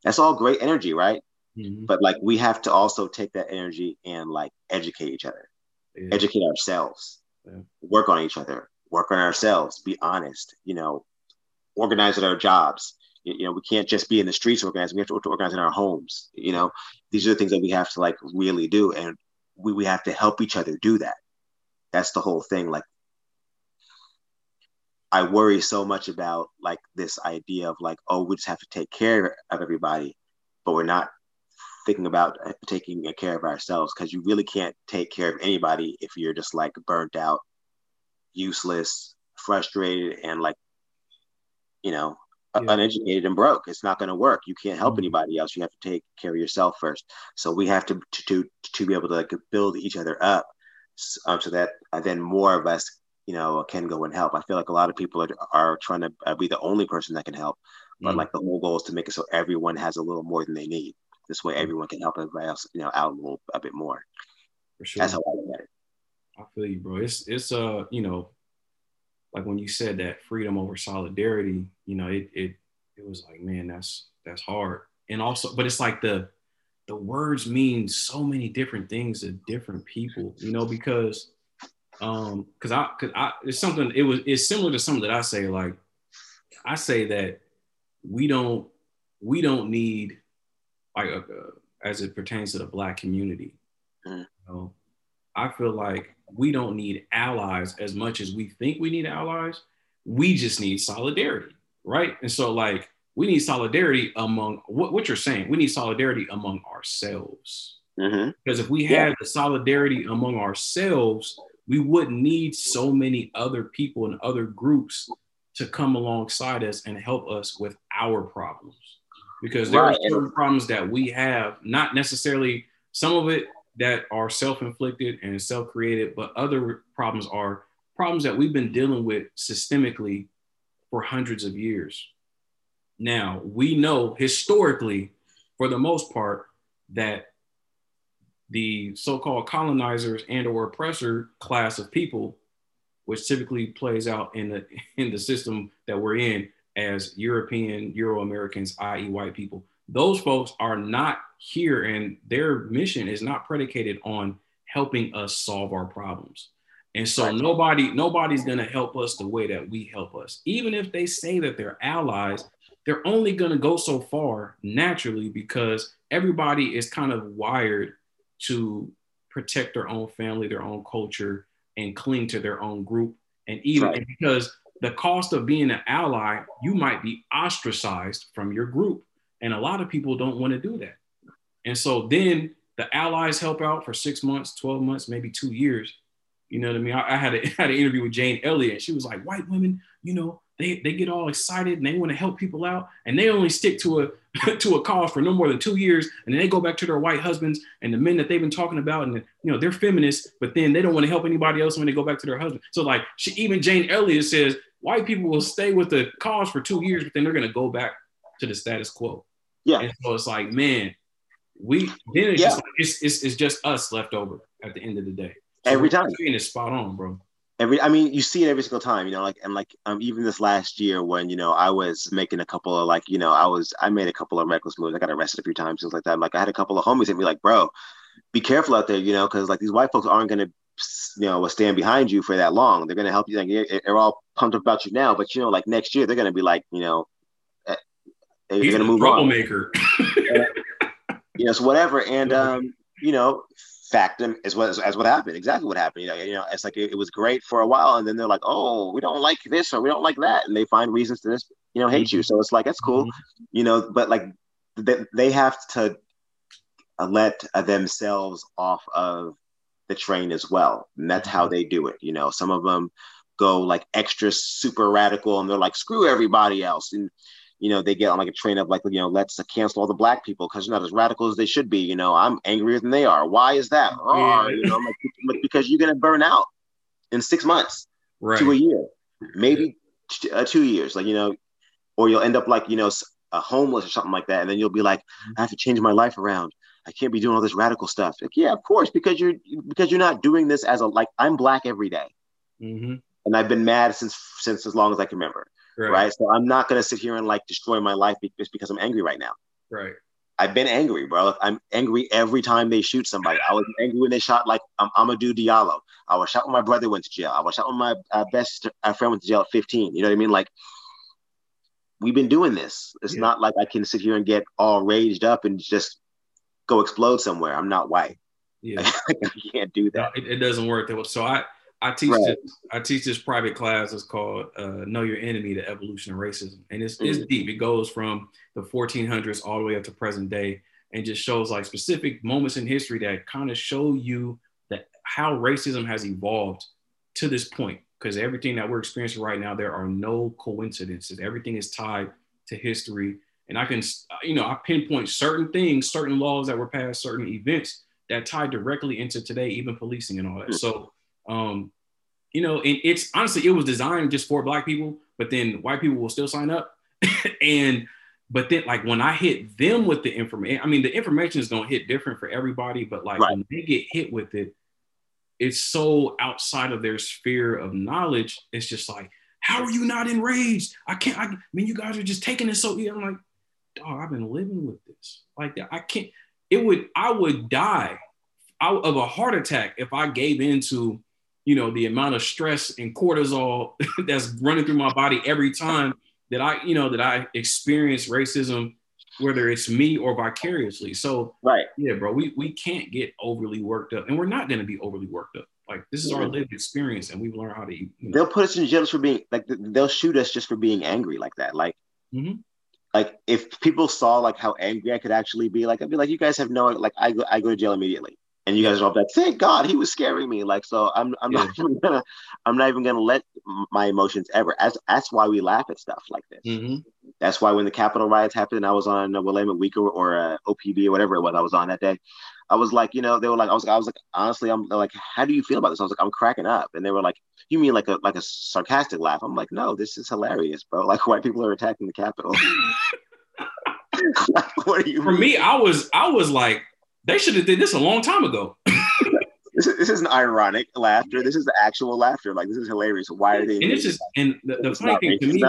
That's all great energy, right? Mm-hmm. But like we have to also take that energy and like educate each other, yeah. educate ourselves, yeah. work on each other, work on ourselves, be honest, you know, organize at our jobs, you know we can't just be in the streets organizing we have to organize in our homes you know? These are the things that we have to like really do and we, we have to help each other do that. That's the whole thing like i worry so much about like this idea of like oh we just have to take care of everybody but we're not thinking about uh, taking care of ourselves because you really can't take care of anybody if you're just like burnt out useless frustrated and like you know yeah. uneducated and broke. It's not going to work. You can't help mm-hmm. anybody else. You have to take care of yourself first. So we have to to to be able to like build each other up, um, so that uh, then more of us, you know, can go and help. I feel like a lot of people are, are trying to uh, be the only person that can help, but mm-hmm. like the whole goal is to make it so everyone has a little more than they need. This way, mm. everyone can help everybody else, you know, out a little a bit more. For sure. That's how I look at it. I feel you, bro. It's it's uh, you know, like when you said that freedom over solidarity, you know, it it it was like, man, that's that's hard. And also, but it's like the the words mean so many different things to different people, you know, because um because I cause I it's something it was it's similar to something that I say, like I say that we don't we don't need like uh, as it pertains to the black community. Mm. You know, I feel like we don't need allies as much as we think we need allies. We just need solidarity, right? And so, like, we need solidarity among what, what you're saying. We need solidarity among ourselves. Mm-hmm. Because if we had the solidarity among ourselves, we wouldn't need so many other people and other groups to come alongside us and help us with our problems. Because there right. are certain problems that we have, not necessarily some of it that are self-inflicted and self-created, but other problems are problems that we've been dealing with systemically for hundreds of years. Now, we know historically, for the most part, that the so-called colonizers and or oppressor class of people, which typically plays out in the in the system that we're in as European, Euro Americans, i.e., white people, those folks are not here and their mission is not predicated on helping us solve our problems. And so nobody nobody's going to help us the way that we help us. Even if they say that they're allies, they're only going to go so far naturally because everybody is kind of wired to protect their own family, their own culture and cling to their own group. And even right. because the cost of being an ally, you might be ostracized from your group. And a lot of people don't want to do that. And so then the allies help out for six months, 12 months, maybe two years. You know what I mean? I, I had, a, had an interview with Jane Elliott. She was like, white women, you know, they, they get all excited and they want to help people out and they only stick to a to a cause for no more than two years and then they go back to their white husbands and the men that they've been talking about and you know they're feminists but then they don't want to help anybody else when they go back to their husband so like she even jane elliott says white people will stay with the cause for two years but then they're going to go back to the status quo yeah and so it's like man we then it's yeah. just it's, it's, it's just us left over at the end of the day. So every time. it's spot on bro. Every i mean you see it every single time you know like and like um even this last year when you know i was making a couple of like you know i was i made a couple of reckless moves. I got arrested a few times things like that. Like i had a couple of homies hit me like bro be careful out there you know because like these white folks aren't going to you know stand behind you for that long. They're going to help you like they're all pumped up about you now but you know like next year they're going to be like you know eh, they're going to move troublemaker. on yes whatever and um you know fact as what as what happened exactly what happened you know, you know it's like it, it, was great for a while and then they're like oh we don't like this or we don't like that and they find reasons to this you know hate mm-hmm. you so it's like that's cool mm-hmm. you know but like they, they have to uh, let themselves off of the train as well and that's how mm-hmm. they do it you know some of them go like extra super radical and they're like screw everybody else and you know, they get on like a train of like, you know, let's cancel all the black people because they're not as radical as they should be. You know, I'm angrier than they are. Why is that? Oh, you know, like, because you're gonna burn out in six months right. to a year, maybe t- uh, two years. Like you know, or you'll end up like you know, a homeless or something like that, and then you'll be like, I have to change my life around. I can't be doing all this radical stuff. Like, yeah, of course, because you're because you're not doing this as a like I'm black every day. Mm-hmm. and I've been mad since since as long as I can remember. Right. right? So I'm not gonna sit here and like destroy my life just because I'm angry right now. Right. I've been angry, bro. I'm angry every time they shoot somebody. I was angry when they shot like um, Amadou Diallo. I was shot when my brother went to jail. I was shot when my uh, best uh, friend went to jail at 15. You know what I mean? Like we've been doing this. It's yeah. not like I can sit here and get all raged up and just go explode somewhere. I'm not white. Yeah, I can't do that. No, it, it, doesn't work. So I I teach right. this, I teach this private class. It's called uh, "Know Your Enemy: The Evolution of Racism," and it's, mm-hmm. it's deep. It goes from the 1400s all the way up to present day, and just shows like specific moments in history that kind of show you that how racism has evolved to this point. Because everything that we're experiencing right now, there are no coincidences. Everything is tied to history, and I can, you know, I pinpoint certain things, certain laws that were passed, certain events that tie directly into today, even policing and all that. Mm-hmm. So um, you know, and it's honestly it was designed just for black people, but then white people will still sign up. and but then like when I hit them with the information, I mean the information is gonna hit different for everybody, but like right. when they get hit with it, it's so outside of their sphere of knowledge. It's just like, how are you not enraged? I can't. I, I mean, you guys are just taking it so. I'm like, dog, I've been living with this. Like, I can't. It would. I would die of a heart attack if I gave into you know, the amount of stress and cortisol that's running through my body every time that I, you know, that I experience racism, whether it's me or vicariously. So, right, yeah, bro, we we can't get overly worked up, and we're not going to be overly worked up. Like this is our lived experience, and we've learned how to. You know. They'll put us in jail for being like they'll shoot us just for being angry like that. Like, mm-hmm. like if people saw like how angry I could actually be, like I'd be like, you guys have no like I go I go to jail immediately and you guys are all like, thank God he was scaring me. Like, so I'm, I'm yeah. not even gonna, I'm not even gonna let my emotions ever. As that's why we laugh at stuff like this. Mm-hmm. That's why when the Capitol riots happened, I was on a Willamette Week or, or uh, OPB or whatever it was I was on that day. I was like, you know, they were like, I was, I was like, honestly, I'm like, how do you feel about this? I was like, I'm cracking up, and they were like, you mean like a like a sarcastic laugh? I'm like, no, this is hilarious, bro. Like white people are attacking the Capitol. like, what are you? For mean? me, I was, I was like they should have did this a long time ago. this, is, this isn't ironic laughter. This is the actual laughter. Like this is hilarious. Why are they? And it's just and the, the funny thing to me,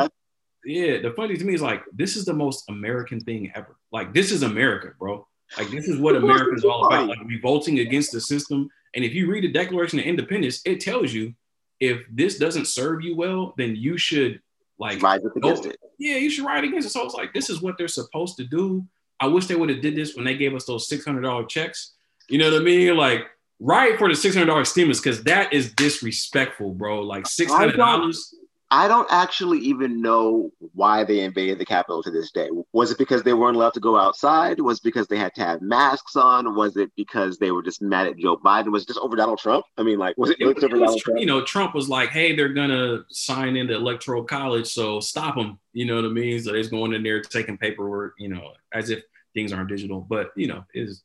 yeah, the funny thing to me is like this is the most American thing ever. Like this is America, bro. Like this is what America is all about. Like revolting against the system. And if you read the Declaration of Independence, it tells you if this doesn't serve you well, then you should like rise against it. Yeah, you should ride against it. So it's like this is what they're supposed to do. I wish they would have did this when they gave us those six hundred dollar checks. You know what I mean? Like right for the six hundred dollar stimulus because that is disrespectful, bro. Like six hundred dollars. I don't actually even know why they invaded the Capitol to this day. Was it because they weren't allowed to go outside? Was it because they had to have masks on? Was it because they were just mad at Joe Biden? Was it just over Donald Trump? I mean, like, was it, It, over it was, Donald Trump? you know, Trump was like, "Hey, they're gonna sign into electoral college, so stop them." You know what I mean? So they're going in there taking paperwork, you know, as if things aren't digital. But you know, it was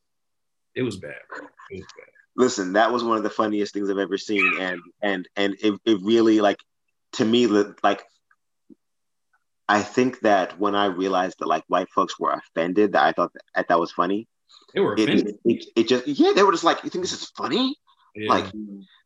it was bad. Bro. It was bad. Listen, that was one of the funniest things I've ever seen, and and and it, it really like to me like I think that when I realized that like white folks were offended, that I thought that, that was funny. They were It, offended. it, it just yeah, they were just like, you think this is funny? Yeah. Like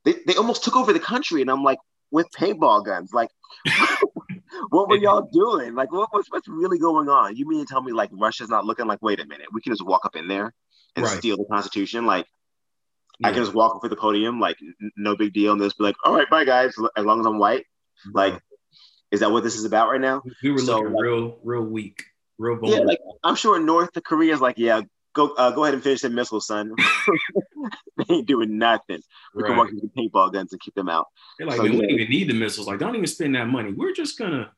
they, they almost took over the country, and I'm like, with paintball guns, like what were y'all doing? Like what, what's what's really going on? You mean to tell me like Russia's not looking like, wait a minute, we can just walk up in there and Right. steal the Constitution? Like I can just walk up to the podium, like n- no big deal, and just be like, all right, bye guys, as long as I'm white. Like, is that what this is about right now? we were So, looking like- real, real weak, real Yeah, like I'm sure North Korea's like, yeah, go uh, go ahead and finish the missiles, son. they ain't doing nothing. We can Right. walk into paintball guns and keep them out. They're like, So, man, we yeah. don't even need the missiles. Like, don't even spend that money. We're just gonna,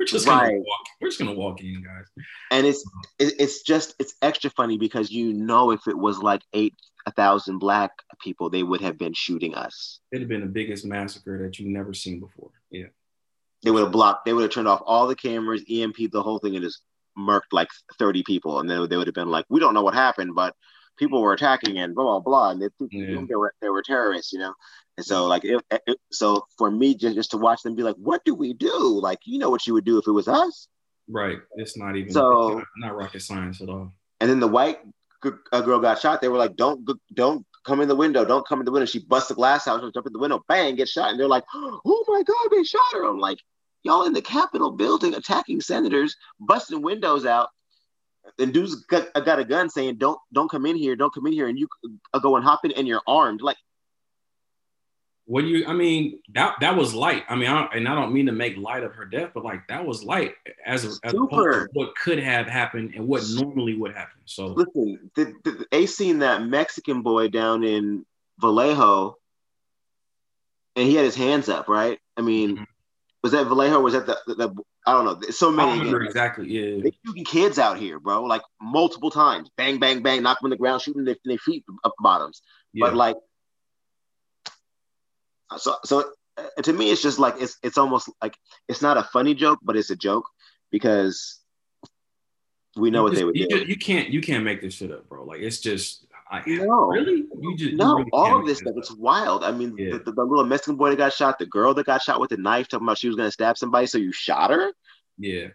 we're just gonna Right. walk. We're just gonna walk in, guys. and it's it's just it's extra funny because you know if it was like eight a thousand black people they would have been shooting us It'd have been the biggest massacre that you've never seen before. Yeah. they would have blocked they would have turned off all the cameras emp the whole thing and just murked like 30 people and then they would have been like we don't know what happened but people were attacking and blah blah blah and they, think Yeah. they were they were terrorists you know and so like it, it, so for me just, just to watch them be like what do we do like you know what you would do if it was us Right. It's not even So- not, not rocket science at all. And then the white g- girl got shot. They were like, "Don't don't come in the window. Don't come in the window." She busts the glass out, jump in the window, bang, get shot. And they're like, "Oh my god, they shot her!" I'm like, "Y'all in the Capitol building attacking senators, busting windows out." And dudes got, got a gun saying, "Don't don't come in here. Don't come in here." And you go and hop in, and you're armed. Like, What you? I mean, that that was light. I mean, I, and I don't mean to make light of her death, but like that was light as, a, as opposed to Super. what could have happened and what normally would happen. So listen, the, the, they seen that Mexican boy down in Vallejo, and he had his hands up, right? I mean, Mhm. was that Vallejo? Was that the, the I don't know. So many. don't remember again. exactly. Yeah. They shooting kids out here, bro. Like multiple times, bang, bang, bang, knock them on the ground, shooting their, their feet up bottoms. yeah. But like, so so uh, to me, it's just like it's it's almost like it's not a funny joke, but it's a joke because we know you what just- they would you do. just- you can't you can't make this shit up, bro. Like it's just I, No. really you just you No, really all of this stuff. It's wild. I mean, Yeah. the, the, the little Mexican boy that got shot, the girl that got shot with a knife, talking about she was gonna stab somebody, so you shot her. Yeah.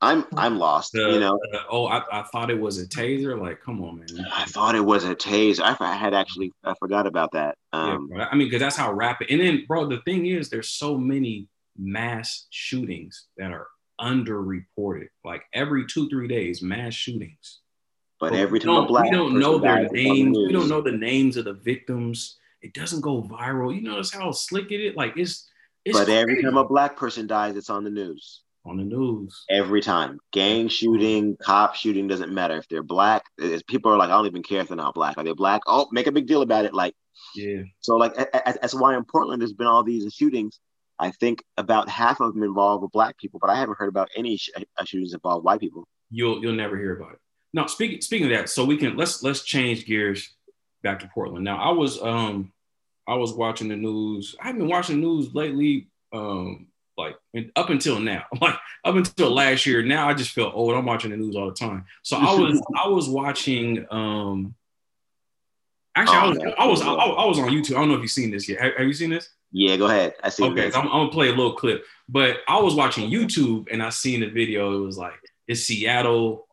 I'm I'm lost. The, you know, the- oh, I, I thought it was a taser. Like, come on, man. I thought it was a taser. I, I had actually I forgot about that. Um, bro. I mean, because that's how rapid. And then, bro, the thing is, there's so many mass shootings that are underreported. Like every two, three days, mass shootings. But But every time black we don't know their on the names. We don't know the names of the victims. It doesn't go viral. You notice how slick it is. Like it's, it's But every time a black person dies, it's on the news. on the news. Every time, gang shooting, cop shooting doesn't matter if they're black. It's, people are like, I don't even care if they're not black. Are they black? Oh, make a big deal about it. Like Yeah, so, like that's why in Portland there's been all these shootings. I think about half of them involve black people, but I haven't heard about any sh- uh, shootings involve white people. you'll you'll never hear about it. No, speaking speaking of that, so we can let's let's change gears back to Portland. Now, I was um I was watching the news. I've been watching the news lately, um, like up until now, like up until last year. Now I just feel old. I'm watching the news all the time. So I was I was watching um actually I Oh, was. I was I, I was on YouTube. I don't know if you've seen this yet. Have, have you seen this? Yeah, go ahead. I see. Okay, so I'm, I'm gonna play a little clip. But I was watching YouTube and I seen the video. It was like, it's Seattle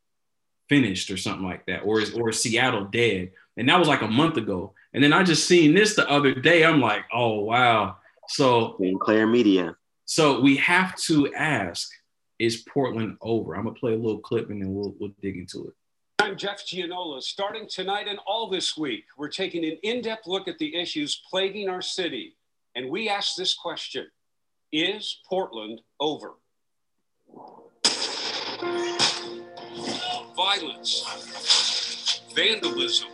finished or something like that, or is or is Seattle dead? And that was like a month ago. And then I just seen this the other day. I'm like, oh wow. So Sinclair Media. so we have to ask, is Portland over? I'm gonna play a little clip and then we'll we'll dig into it. I'm Jeff Gianola. Starting tonight and all this week, we're taking an in depth look at the issues plaguing our city. And we ask this question Is Portland over? Violence, vandalism,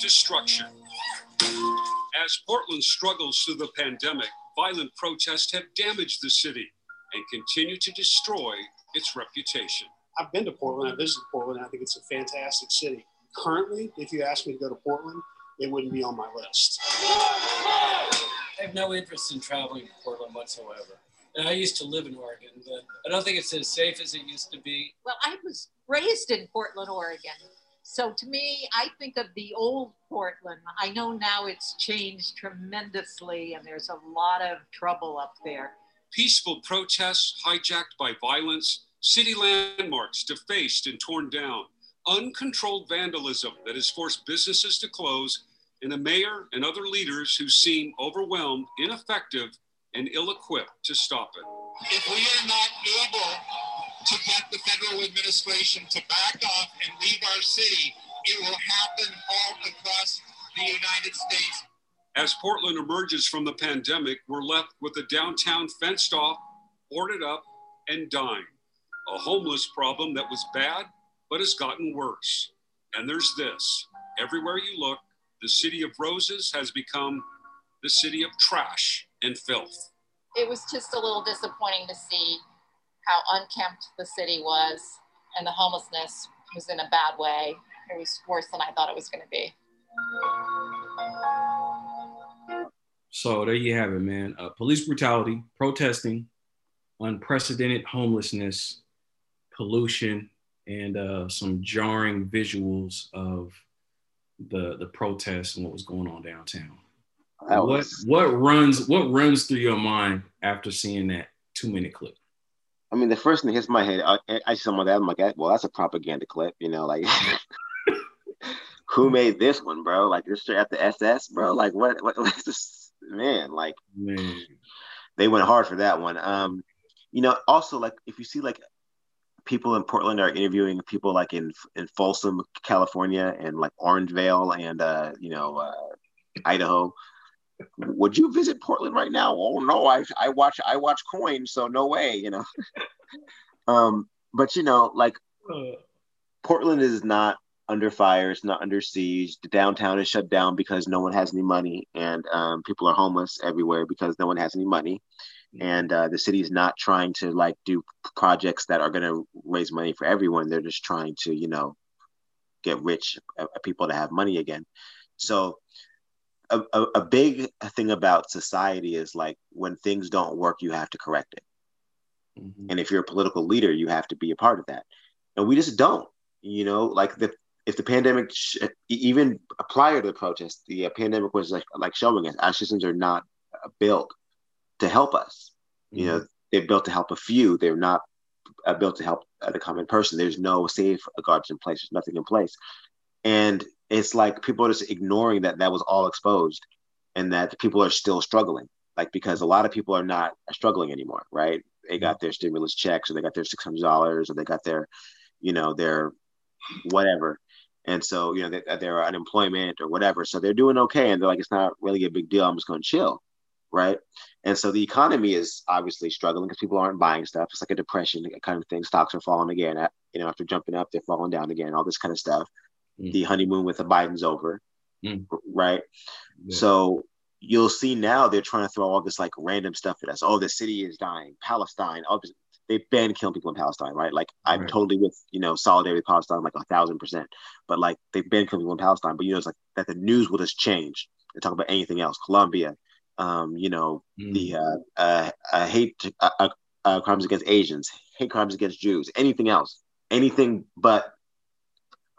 destruction. As Portland struggles through the pandemic, violent protests have damaged the city and continue to destroy its reputation. I've been to Portland. I visited Portland. I think it's a fantastic city. Currently, if you asked me to go to Portland, it wouldn't be on my list. I have no interest in traveling to Portland whatsoever. And I used to live in Oregon, but I don't think it's as safe as it used to be. Well, I was raised in Portland, Oregon. So to me, I think of the old Portland. I know now it's changed tremendously and there's a lot of trouble up there. Peaceful protests hijacked by violence, city landmarks defaced and torn down, uncontrolled vandalism that has forced businesses to close, and a mayor and other leaders who seem overwhelmed, ineffective, and ill equipped to stop it. If we are not able to get the federal administration to back off and leave our city, it will happen all across the United States. As Portland emerges from the pandemic, we're left with a downtown fenced off, boarded up, and dying. A homeless problem that was bad, but has gotten worse. And there's this everywhere you look, the city of roses has become the city of trash and filth. It was just a little disappointing to see how unkempt the city was and the homelessness was in a bad way. It was worse than I thought it was going to be. So there you have it, man. Uh, police brutality, protesting, unprecedented homelessness, pollution, and uh, some jarring visuals of the the protests and what was going on downtown. That what was... what runs what runs through your mind after seeing that two minute clip? I mean, the first thing that hits my head, I, I see someone that I'm like, well, that's a propaganda clip, you know, like who made this one, bro? Like this straight at the SS, bro. Like what? What? What's this man? Like man. they went hard for that one. Um, you know, also like if you see like people in Portland are interviewing people like in in Folsom, California, and like Orangevale, and uh, you know, uh, Idaho. Would you visit Portland right now? Oh no, I I watch I watch KOIN, so no way, you know. um, but you know, like Portland is not under fire. It's not under siege. The downtown is shut down because no one has any money, and um, people are homeless everywhere because no one has any money. And uh, the city is not trying to like do projects that are going to raise money for everyone. They're just trying to, you know, get rich uh, people to have money again. So a, a, a big thing about society is like when things don't work, you have to correct it. Mm-hmm. And if you're a political leader, you have to be a part of that. And we just don't, you know, like the if the pandemic, sh- even prior to the protest, the uh, pandemic was like like showing us our systems are not uh, built to help us. Mm-hmm. You know, mm-hmm. they're built to help a few. They're not uh, built to help uh, the common person. There's no safeguards in place. There's nothing in place, and it's like people are just ignoring that that was all exposed, and that people are still struggling. Like because a lot of people are not struggling anymore, right? They got their stimulus checks, or they got their six hundred dollars, or they got their, you know, their whatever and so, you know, they, they're unemployment or whatever. So they're doing okay. And they're like, it's not really a big deal. I'm just going to chill. Right. And so the economy is obviously struggling because people aren't buying stuff. It's like a depression kind of thing. Stocks are falling again. You know, after jumping up, they're falling down again, all this kind of stuff. Mm. The honeymoon with the Biden's over. Mm. Right. Yeah. So you'll see now they're trying to throw all this like random stuff at us. Oh, the city is dying. Palestine. Oh, they've banned killing people in Palestine, right? Like I'm right. totally with you know solidarity with Palestine, like a thousand percent. But like they've banned killing people in Palestine, but you know it's like that the news will just change and talk about anything else. Colombia, um, you know mm. the uh, uh, uh, hate uh, uh, uh, crimes against Asians, hate crimes against Jews, anything else, anything but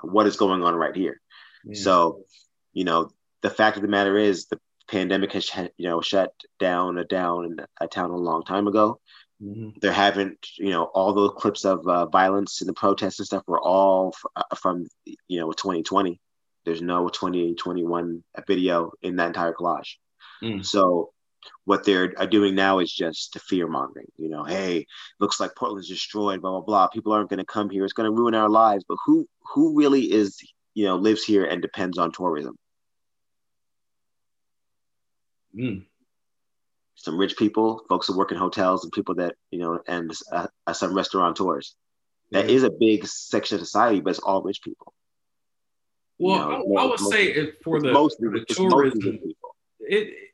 what is going on right here. Yeah. So you know the fact of the matter is the pandemic has you know shut down a down a town a long time ago Mm-hmm. There haven't, you know, all those clips of uh, violence and the protests and stuff were all f- uh, from, you know, 2020. There's no 2021 video in that entire collage. Mm. So what they're doing now is just fear mongering. You know, hey, looks like Portland's destroyed. Blah blah blah. People aren't going to come here. It's going to ruin our lives. But who who really is you know lives here and depends on tourism? Mm some rich people, folks who work in hotels, and people that you know, and uh, uh, some restaurateurs. That is a big section of society, but it's all rich people. Well, you know, I, I, would say it for the, mostly, the tourism, it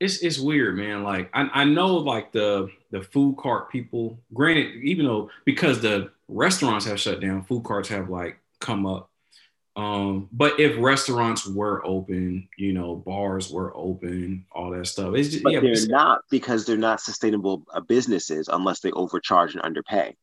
it's it's weird, man. Like I, I know like the the food cart people, granted, even though because the restaurants have shut down, food carts have like come up. Um, but if restaurants were open, you know, bars were open, all that stuff. It's just, But yeah, they're not because they're not sustainable uh, businesses unless they overcharge and underpay,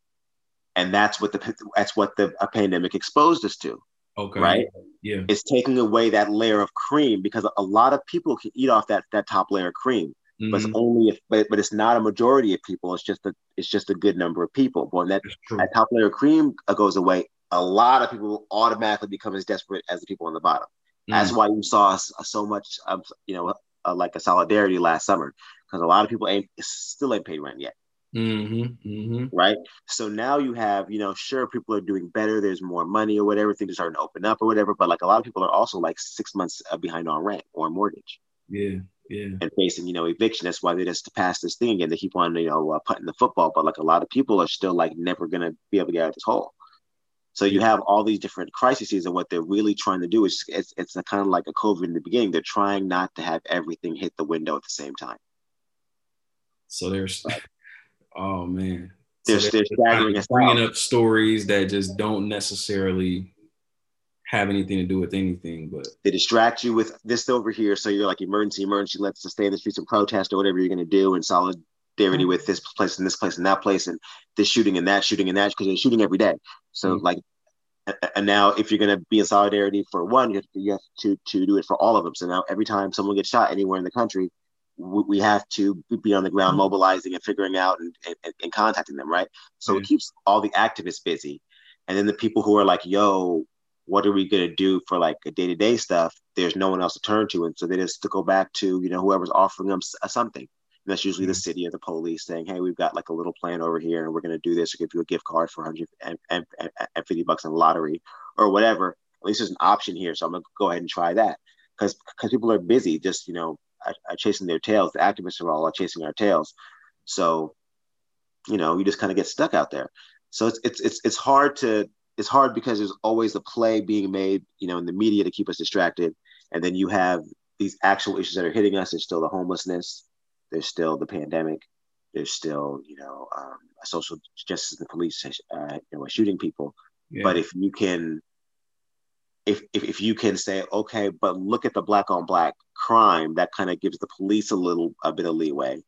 and that's what the that's what the a pandemic exposed us to. Okay. Right. Yeah. It's taking away that layer of cream because a lot of people can eat off that that top layer of cream, but it's Mhm. only if but, but it's not a majority of people. It's just a it's just a good number of people. But when that that top layer of cream uh, goes away, a lot of people will automatically become as desperate as the people on the bottom. That's Mm. why you saw so much of you know uh, like a solidarity last summer because a lot of people ain't still ain't paid rent yet Mm-hmm. Mm-hmm. right? So now you have, you know, sure, people are doing better. There's more money or whatever. Things are starting to open up or whatever. But like a lot of people are also like six months uh, behind on rent or mortgage Yeah. Yeah. and facing, you know, eviction. That's why they just pass this thing again. They keep on, you know, uh, putting the football. But like a lot of people are still like never going to be able to get out of this hole. So you have all these different crises, and what they're really trying to do is it's it's a kind of like a COVID in the beginning. They're trying not to have everything hit the window at the same time. So there's, oh man, They're- so they're just staggering kinda bringing up stories that just don't necessarily have anything to do with anything, but they distract you with this over here. So you're like emergency, emergency, let's stay in the streets and protest or whatever you're going to do in solidarity mm-hmm. with this place and this place and that place and this shooting and that shooting and that because they're shooting every day. So mm-hmm. like, and now if you're going to be in solidarity for one, you have, you have to to do it for all of them. So now every time someone gets shot anywhere in the country, we, we have to be on the ground mm-hmm. mobilizing and figuring out and, and, and contacting them, right? So it mm-hmm. keeps all the activists busy. And then the people who are like, yo, what are we going to do for like a day-to-day stuff? There's no one else to turn to. And so they just to go back to you know whoever's offering them uh, something. And that's usually the mm-hmm. city or the police saying hey we've got like a little plan over here and we're going to do this or give you a gift card for 150 bucks in the lottery or whatever. At least there's an option here so i'm going to go ahead and try that. Because because people are busy just you know uh, uh, chasing their tails the activists are all chasing our tails. So you know you just kind of get stuck out there. So it's it's it's, it's hard to it's hard because there's always a play being made you know in the media to keep us distracted. And then you have these actual issues that are hitting us. There's still the homelessness. There's still the pandemic. There's still you know um, social justice and police uh, you know shooting people. Yeah. but if you can if, if if you can say okay but look at the black on black crime that kind of gives the police a little a bit of leeway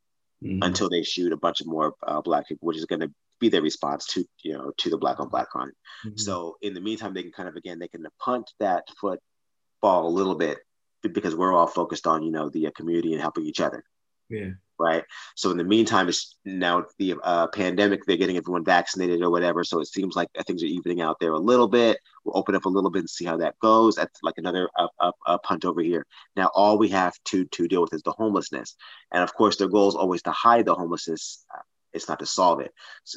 Mhm. until they shoot a bunch of more uh, black people, which is going to be their response to you know to the black on black crime. Mhm. So in the meantime, they can kind of again they can punt that football a little bit because we're all focused on you know the uh, community and helping each other, yeah. Right? So in the meantime, it's now the uh, pandemic. They're getting everyone vaccinated or whatever. So it seems like things are evening out there a little bit. We'll open up a little bit and see how that goes. That's like another uh, uh, uh, punt over here. Now all we have to to deal with is the homelessness, and of course their goal is always to hide the homelessness. It's not to solve it.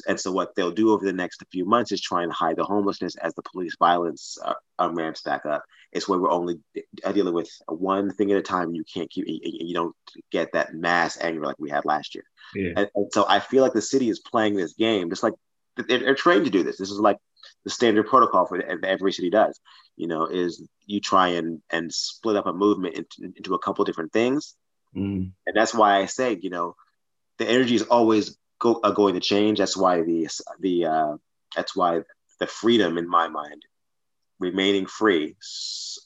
And so what they'll do over the next few months is try and hide the homelessness as the police violence uh, um, ramps back up. It's where we're only uh, dealing with one thing at a time. You can't keep, you, you don't get that mass anger like we had last year. Yeah. And, and so I feel like the city is playing this game, It's like they're, they're trained to do this. This is like the standard protocol for every city does. You know, is you try and and split up a movement into, into a couple different things, Mhm. and that's why I say, you know, the energy is always go, uh, going to change. That's why the the uh, that's why the freedom in my mind, remaining free,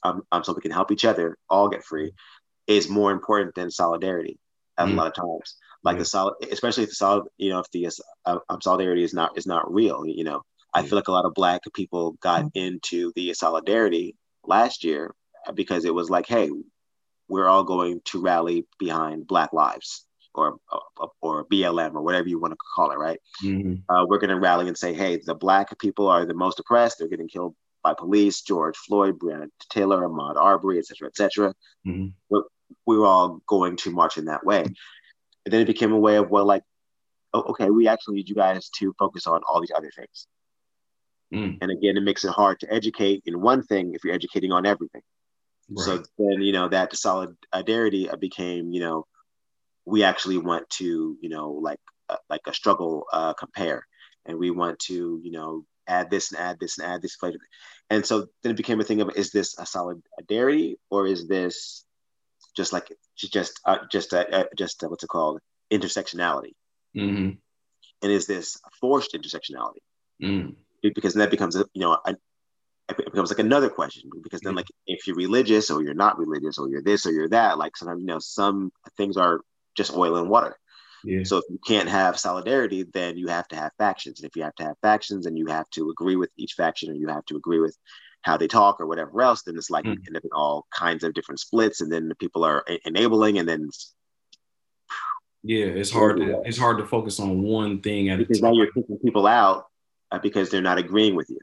um, um, so we can help each other all get free, is more important than solidarity. At Mm. a lot of times, like the solid, especially if the solid, you know, if the uh, um, solidarity is not is not real, you know, I feel like a lot of black people got into the solidarity last year because it was like, hey, we're all going to rally behind Black Lives or or, or BLM or whatever you want to call it, right? Mhm. Uh, we're going to rally and say, hey, the black people are the most oppressed. They're getting killed by police. George Floyd, Breonna Taylor, Ahmaud Arbery, et cetera, et cetera. Mhm. We're, we were all going to march in that way. And then it became a way of, well, like, oh, okay, we actually need you guys to focus on all these other things. Mm. And again, it makes it hard to educate in one thing if you're educating on everything. So then, you know, that solidarity uh, became, you know, we actually want to, you know, like uh, like a struggle uh, compare, and we want to, you know, add this and add this and add this flavor. And so then it became a thing of is this a solidarity or is this just like just uh, just uh, just uh, what's it called intersectionality, mm-hmm. and is this forced intersectionality? Mm. Because then that becomes a, you know a, it becomes like another question because then like if you're religious or you're not religious or you're this or you're that like sometimes you know some things are just oil and water yeah. so if you can't have solidarity then you have to have factions and if you have to have factions and you have to agree with each faction or you have to agree with how they talk or whatever else then it's like Mm. you end up in all kinds of different splits and then the people are e- enabling and then Yeah, it's hard to it's hard to focus on one thing at a because time. now you're kicking people out uh, because they're not agreeing with you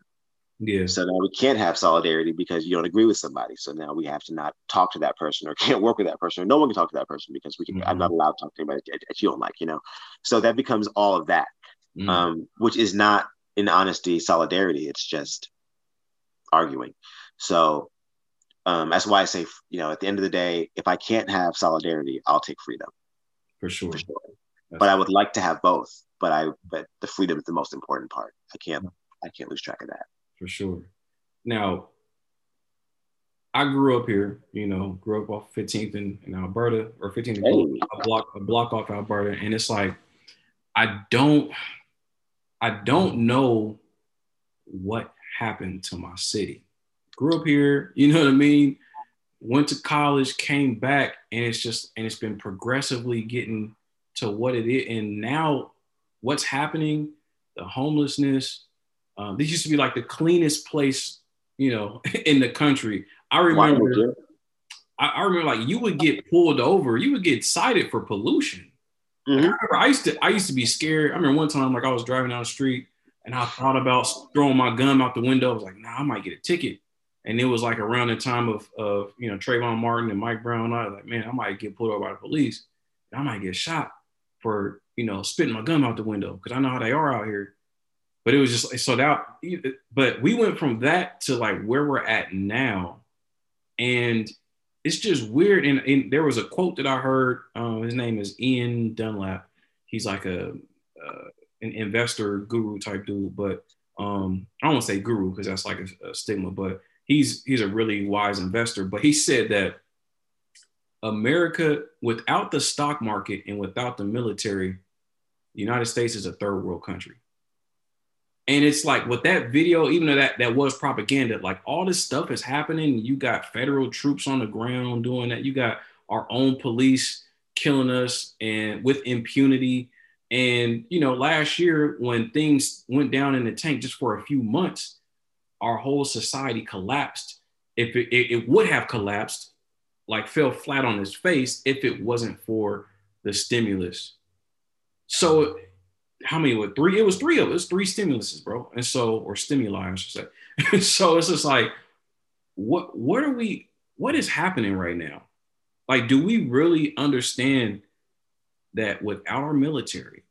Yeah. So now we can't have solidarity because you don't agree with somebody. So now we have to not talk to that person or can't work with that person or no one can talk to that person because we can, I'm not allowed to talk to anybody that, you don't like, you know? So that becomes all of that, Mm. um, which is not in honesty, solidarity. It's just arguing. So um, that's why I say, you know, at the end of the day, if I can't have solidarity, I'll take freedom. For sure. But I would like to have both. But I, but the freedom is the most important part. I can't, I can't lose track of that. For sure. Now, I grew up here, you know, grew up off 15th in, in Alberta or 15th Hey. a block a block off Alberta, and it's like I don't I don't know what happened to my city. Grew up here, you know what I mean? Went to college, came back, and it's just and it's been progressively getting to what it is. And now what's happening, the homelessness, um, this used to be like the cleanest place, you know, in the country. I remember. I, I remember like you would get pulled over, you would get cited for pollution. Like, I remember I used to, I used to be scared. I remember one time, like I was driving down the street and I thought about throwing my gun out the window. I was like, nah, I might get a ticket. And it was like around the time of, of you know, Trayvon Martin and Mike Brown. I was like, man, I might get pulled over by the police. I might get shot for, you know, spitting my gun out the window because I know how they are out here. But it was just so that, but we went from that to like where we're at now. And it's just weird. And, and there was a quote that I heard. Um, his name is Ian Dunlap. He's like a uh, an investor guru type dude, but um, I don't want to say guru because that's like a, a stigma. But he's he's a really wise investor. But he said that America, without the stock market and without the military, the United States is a third world country. And it's like with that video, even though that, that was propaganda, like all this stuff is happening. You got federal troops on the ground doing that. You got our own police killing us and with impunity. And you know, last year when things went down in the tank just for a few months, our whole society collapsed. If it, it, would have collapsed, like fell flat on its face if it wasn't for the stimulus. So how many were three? It was three of us, three stimuluses, bro. And so, or stimuli, I should say. so it's just like, what what are we, what is happening right now? Like, do we really understand that without our military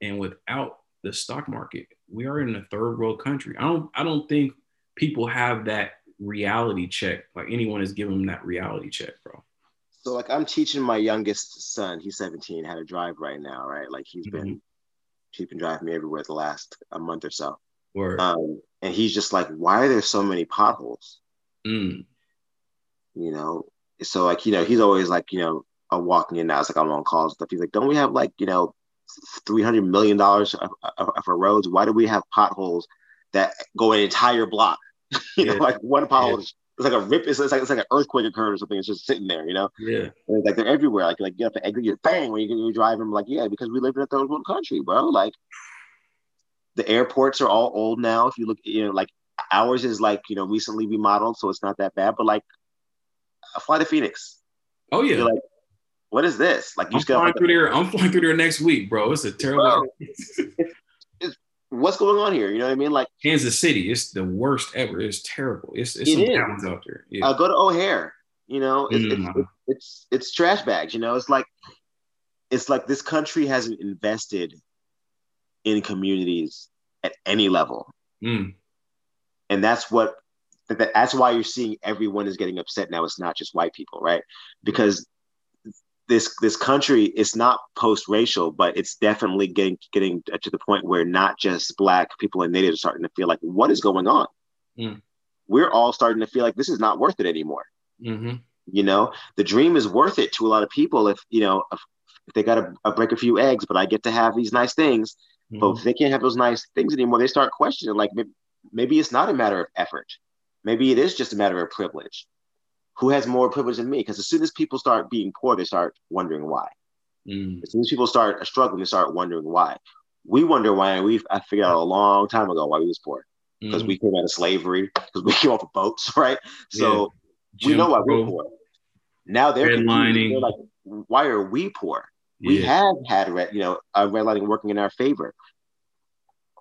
and without the stock market, we are in a third world country? I don't I don't think people have that reality check. Like anyone is giving them that reality check, bro. So like I'm teaching my youngest son, he's 17, how to drive right now, right? Like he's mm-hmm. been been driving me everywhere the last a month or so. Um, and he's just like, why are there so many potholes? Mm. You know, so like you know, he's always like, you know, I'm walking in now, it's like I'm on calls and stuff. He's like, don't we have like you know, three hundred million dollars of, of, of our roads? Why do we have potholes that go an entire block? you know, like one pothole is it's like a rip. It's, it's like it's like an earthquake occurred or something. It's just sitting there, you know. Yeah. And it's like they're everywhere. Like like you have to exit your bang when you you're driving. Like yeah, because we live in a third world country, bro. Like the airports are all old now. If you look, you know, like ours is like you know recently remodeled, so it's not that bad. But like, I fly to Phoenix. Oh yeah. You're like, what is this? Like you I'm flying like, through there. I'm flying through there next week, bro. It's a terrible. What's going on here? You know what I mean? Like Kansas City, it's the worst ever. It's terrible. It's it's It some is. out there. Yeah. uh, go to O'Hare. You know, it's, Mm. it's, it's it's trash bags. You know, it's like it's like this country hasn't invested in communities at any level, Mm. and that's what that, that- that's why you're seeing everyone is getting upset now. It's not just white people, right? Because this this country is not post-racial, but it's definitely getting getting to the point where not just black people and natives are starting to feel like, what is going on? Mm. We're all starting to feel like this is not worth it anymore. Mm-hmm. You know, the dream is worth it to a lot of people if you know if, if they got to break a few eggs, but I get to have these nice things. Mm-hmm. But if they can't have those nice things anymore, they start questioning like maybe, maybe it's not a matter of effort. Maybe it is just a matter of privilege. Who has more privilege than me? Because as soon as people start being poor, they start wondering why. Mm. As soon as people start struggling, they start wondering why. We wonder why, and we've—I figured out a long time ago why we was poor because Mm. we came out of slavery, because we came off of boats, right? So we Jim know why we're poor. Now they're. Redlining. They're like, why are we poor? We Yeah. have had red, you know, uh, redlining working in our favor.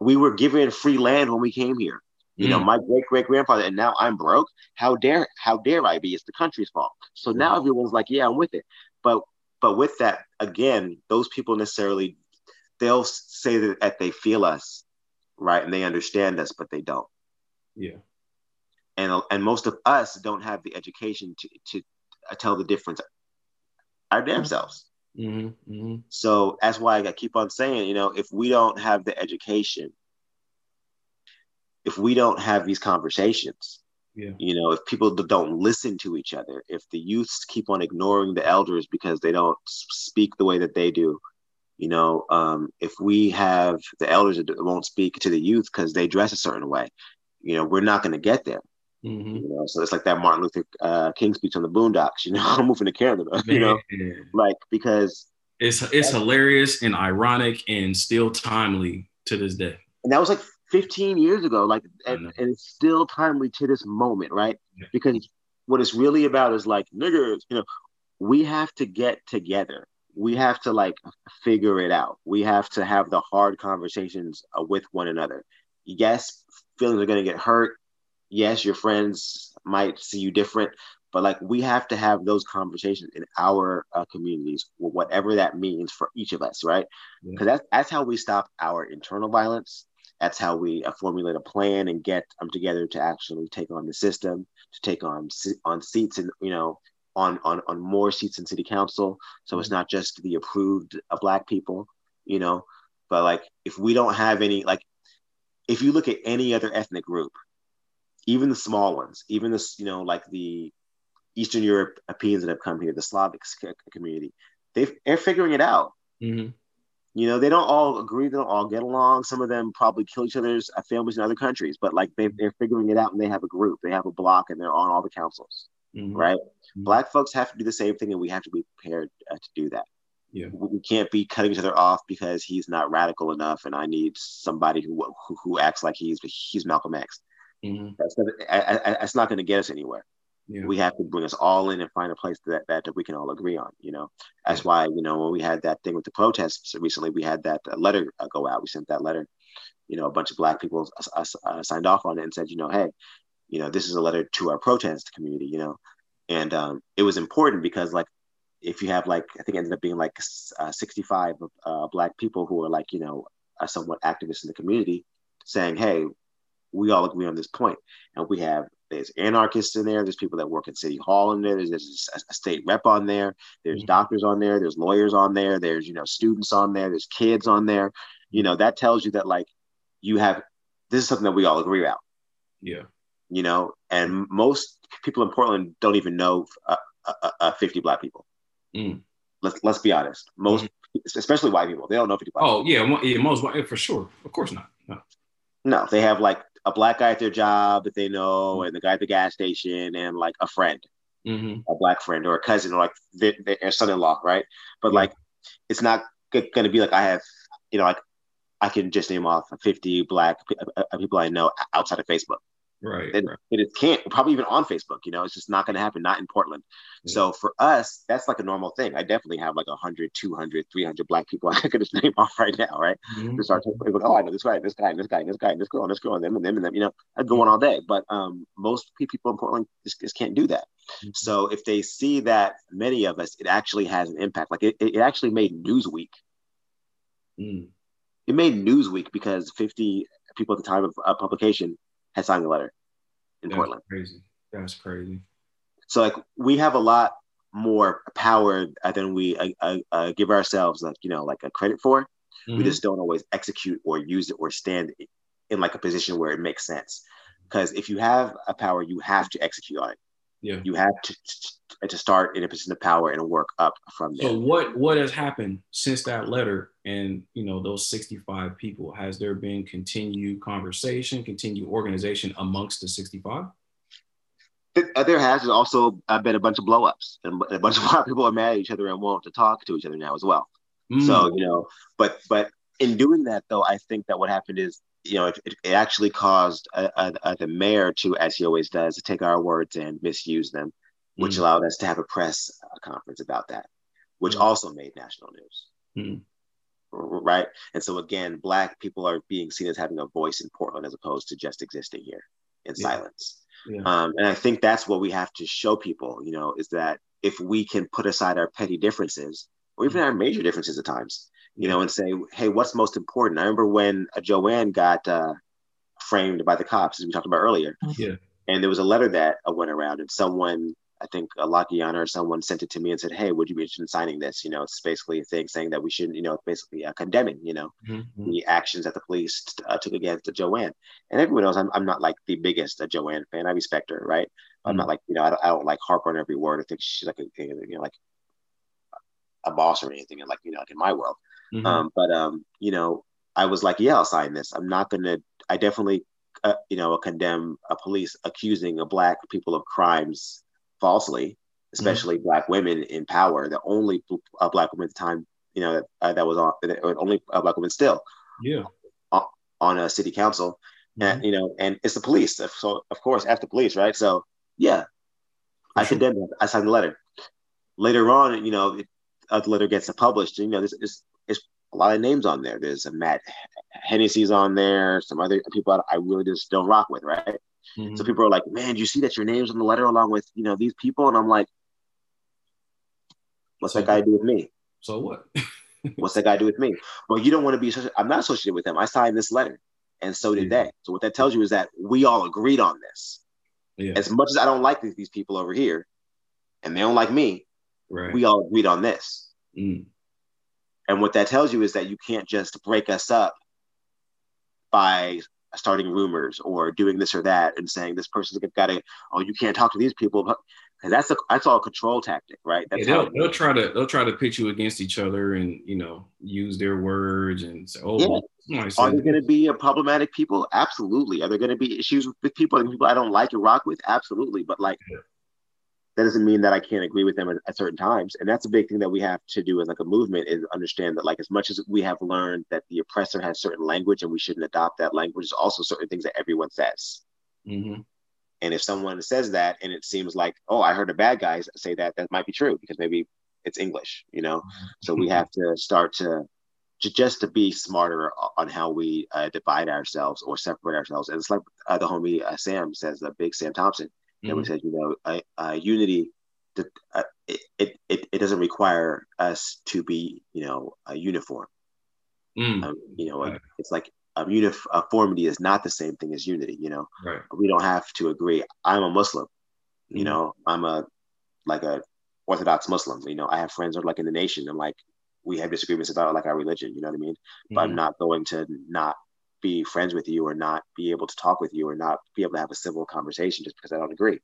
We were given free land when we came here. You know, Mm. my great great grandfather, and now I'm broke. How dare how dare I be? It's the country's fault. So now everyone's like, yeah, I'm with it. But but with that, again, those people necessarily they'll say that, they feel us, right, and they understand us, but they don't. Yeah. And and most of us don't have the education to to uh, tell the difference our damn selves. Mm-hmm. Mm-hmm. So that's why I keep on saying, you know, if we don't have the education, if we don't have these conversations, Yeah. you know, if people don't listen to each other, if the youths keep on ignoring the elders because they don't speak the way that they do, you know, um, if we have the elders that won't speak to the youth because they dress a certain way, you know, we're not going to get there. Mm-hmm. You know, so it's like that Martin Luther uh, King speech on the Boondocks. You know, I'm moving to Canada. You know, like because It's it's hilarious and ironic and still timely to this day. and that was like 15 years ago like and, and it's still timely to this moment right? Because what it's really about is like niggers you know we have to get together. We have to like figure it out. We have to have the hard conversations uh, with one another. Yes feelings are going to get hurt. Yes your friends might see you different but like we have to have those conversations in our uh, communities whatever that means for each of us right? Because that's, that's how we stop our internal violence that's how we uh, formulate a plan and get them together to actually take on the system to take on on seats and you know on on on more seats in city council. So it's not just the approved uh, black people you know but like if we don't have any like if you look at any other ethnic group even the small ones even this you know like the eastern europeans that have come here the slavic community they've, they're figuring it out. Mm-hmm. You know, they don't all agree, they don't all get along. Some of them probably kill each other's families in other countries, but like they, they're figuring it out and they have a group, they have a block, and they're on all the councils, Mhm. right? Black folks have to do the same thing, and we have to be prepared uh, to do that. Yeah. We we can't be cutting each other off because he's not radical enough, and I need somebody who who, who acts like he's he's Malcolm X. Mm-hmm. That's not, I, I, that's not going to get us anywhere. Yeah. We have to bring us all in and find a place that, that we can all agree on. You know, that's why you know when we had that thing with the protests recently, we had that letter uh, go out. We sent that letter. You know, a bunch of black people uh, signed off on it and said, you know, hey, you know, this is a letter to our protest community. You know, and um, it was important because like if you have like I think it ended up being like uh, 65 uh, black people who are like you know are somewhat activists in the community saying, hey, we all agree on this point, and we have there's anarchists in there. There's people that work at City Hall in there. There's, there's a, state rep on there. There's doctors on there. There's lawyers on there. There's you know students on there. There's kids on there. You know that tells you that like you have this is something that we all agree about. Yeah. You know, and most people in Portland don't even know uh, uh, uh, 50 black people. Mm. Let's let's be honest. Most, especially white people, they don't know 50 black. Oh yeah, mo- yeah, most yeah, for sure. Of course not. No. No, they have like a black guy at their job that they know, and the guy at the gas station, and like a friend, Mm-hmm. a black friend or a cousin, or like their, their son-in-law, right? But like, it's not g- going to be like I have, you know, like I can just name off 50 black p- uh, uh, people I know outside of Facebook. Right. It, it can't, probably even on Facebook, you know, it's just not going to happen, not in Portland. So for us, that's like a normal thing. I definitely have like 100, 200, 300 black people I could just name off right now, right? Mhm. To start like, oh, I know this guy, this guy, this guy, this guy, this girl, and this girl, and them, and them, and them, you know, I'd go on all day. But um, most people in Portland just, just can't do that. So if they see that many of us, it actually has an impact. Like it, it actually made Newsweek. Mm. It made Newsweek because 50 people at the time of uh, publication had signed the letter in That's Portland. crazy. That's crazy. So like we have a lot more power than we uh, uh, uh, give ourselves like you know like a credit for. We Mhm. just don't always execute or use it or stand in like a position where it makes sense. Because if you have a power, you have to execute on it. Yeah. You have to to start in a position of power and work up from there. So what what has happened since that letter and you know those 65 people? Has there been continued conversation, continued organization amongst the 65? Uh, there has also uh, been a bunch of blowups, and a bunch of people are mad at each other and want to talk to each other now as well. Mm. So you know, but but in doing that though, I think that what happened is you know it, it actually caused uh, uh, the mayor to, as he always does, to take our words and misuse them, which mm. allowed us to have a press uh, conference about that, which mm. also made national news. Mm. Right, and so again, black people are being seen as having a voice in Portland as opposed to just existing here in yeah. silence. Yeah. Um, and I think that's what we have to show people, you know, is that if we can put aside our petty differences or even our major differences at times, you know, and say, hey, what's most important? I remember when uh, Jo Ann got uh, framed by the cops, as we talked about earlier. Yeah. And there was a letter that uh, went around, and someone I think a Lakiana or someone sent it to me and said, "Hey, would you be interested in signing this?" You know, it's basically a thing saying that we shouldn't, you know, basically uh, condemning, you know, mm-hmm. the actions that the police uh, took against Jo Ann. And everyone knows I'm, I'm not like the biggest uh, Jo Ann fan. I respect her, right? Mm-hmm. I'm not like you know I don't, I don't like harp on every word. I think she's like a you know like a boss or anything, and like you know like in my world. Mm-hmm. Um, but um, you know, I was like, yeah, I'll sign this. I'm not gonna. I definitely, uh, you know, condemn a police accusing a black people of crimes falsely, especially mm-hmm. black women in power. The only uh, black woman at the time, you know, uh, that was on, only a black woman still, yeah, on, on a city council, mm-hmm. and you know, and it's the police. So of course, after police, right? So yeah, For I sure. condemn it. I signed the letter. Later on, you know, it, a letter gets published. You know, this is it's a lot of names on there. There's a Matt Hennessy's on there, some other people I really just don't rock with, right? Mm-hmm. So people are like, "Man, do you see that your name's on the letter along with you know these people?" And I'm like, "What's so, that guy do with me?" So what? What's that guy do with me? Well, you don't want to be. I'm not associated with them. I signed this letter, and so did they. So what that tells you is that we all agreed on this. Yeah. As much as I don't like these, these people over here, and they don't like me, right. we all agreed on this. Mm. And what that tells you is that you can't just break us up by starting rumors or doing this or that and saying this person's got to oh you can't talk to these people because that's a that's all a control tactic right? That's yeah, they'll, they'll try to they'll try to pitch you against each other and you know use their words and say oh yeah. are there going to be a problematic people? Absolutely. Are there going to be issues with people and people i don't like and rock with? Absolutely. But like yeah that doesn't mean that I can't agree with them at, at, certain times. And that's a big thing that we have to do as like a movement is understand that like as much as we have learned that the oppressor has certain language and we shouldn't adopt that language, there's also certain things that everyone says. Mm-hmm. And if someone says that and it seems like, oh, I heard a bad guy say that, that might be true because maybe it's English, you know? So we have to start to, to just to be smarter on how we uh, divide ourselves or separate ourselves. And it's like uh, the homie uh, Sam says, the big Sam Thompson, mm-hmm. we said, you know, uh, unity, the, uh, it, it, it doesn't require us to be, you know, a uniform. Mm. Um, you know, right. it's like um, uniformity is not the same thing as unity. You know, right. we don't have to agree. I'm a Muslim. You Mm-hmm. know, I'm a like a Orthodox Muslim. You know, I have friends who are like in the nation, and like we have disagreements about like our religion. You know what I mean? But I'm Mhm. not going to not be friends with you or not be able to talk with you or not be able to have a civil conversation just because I don't agree.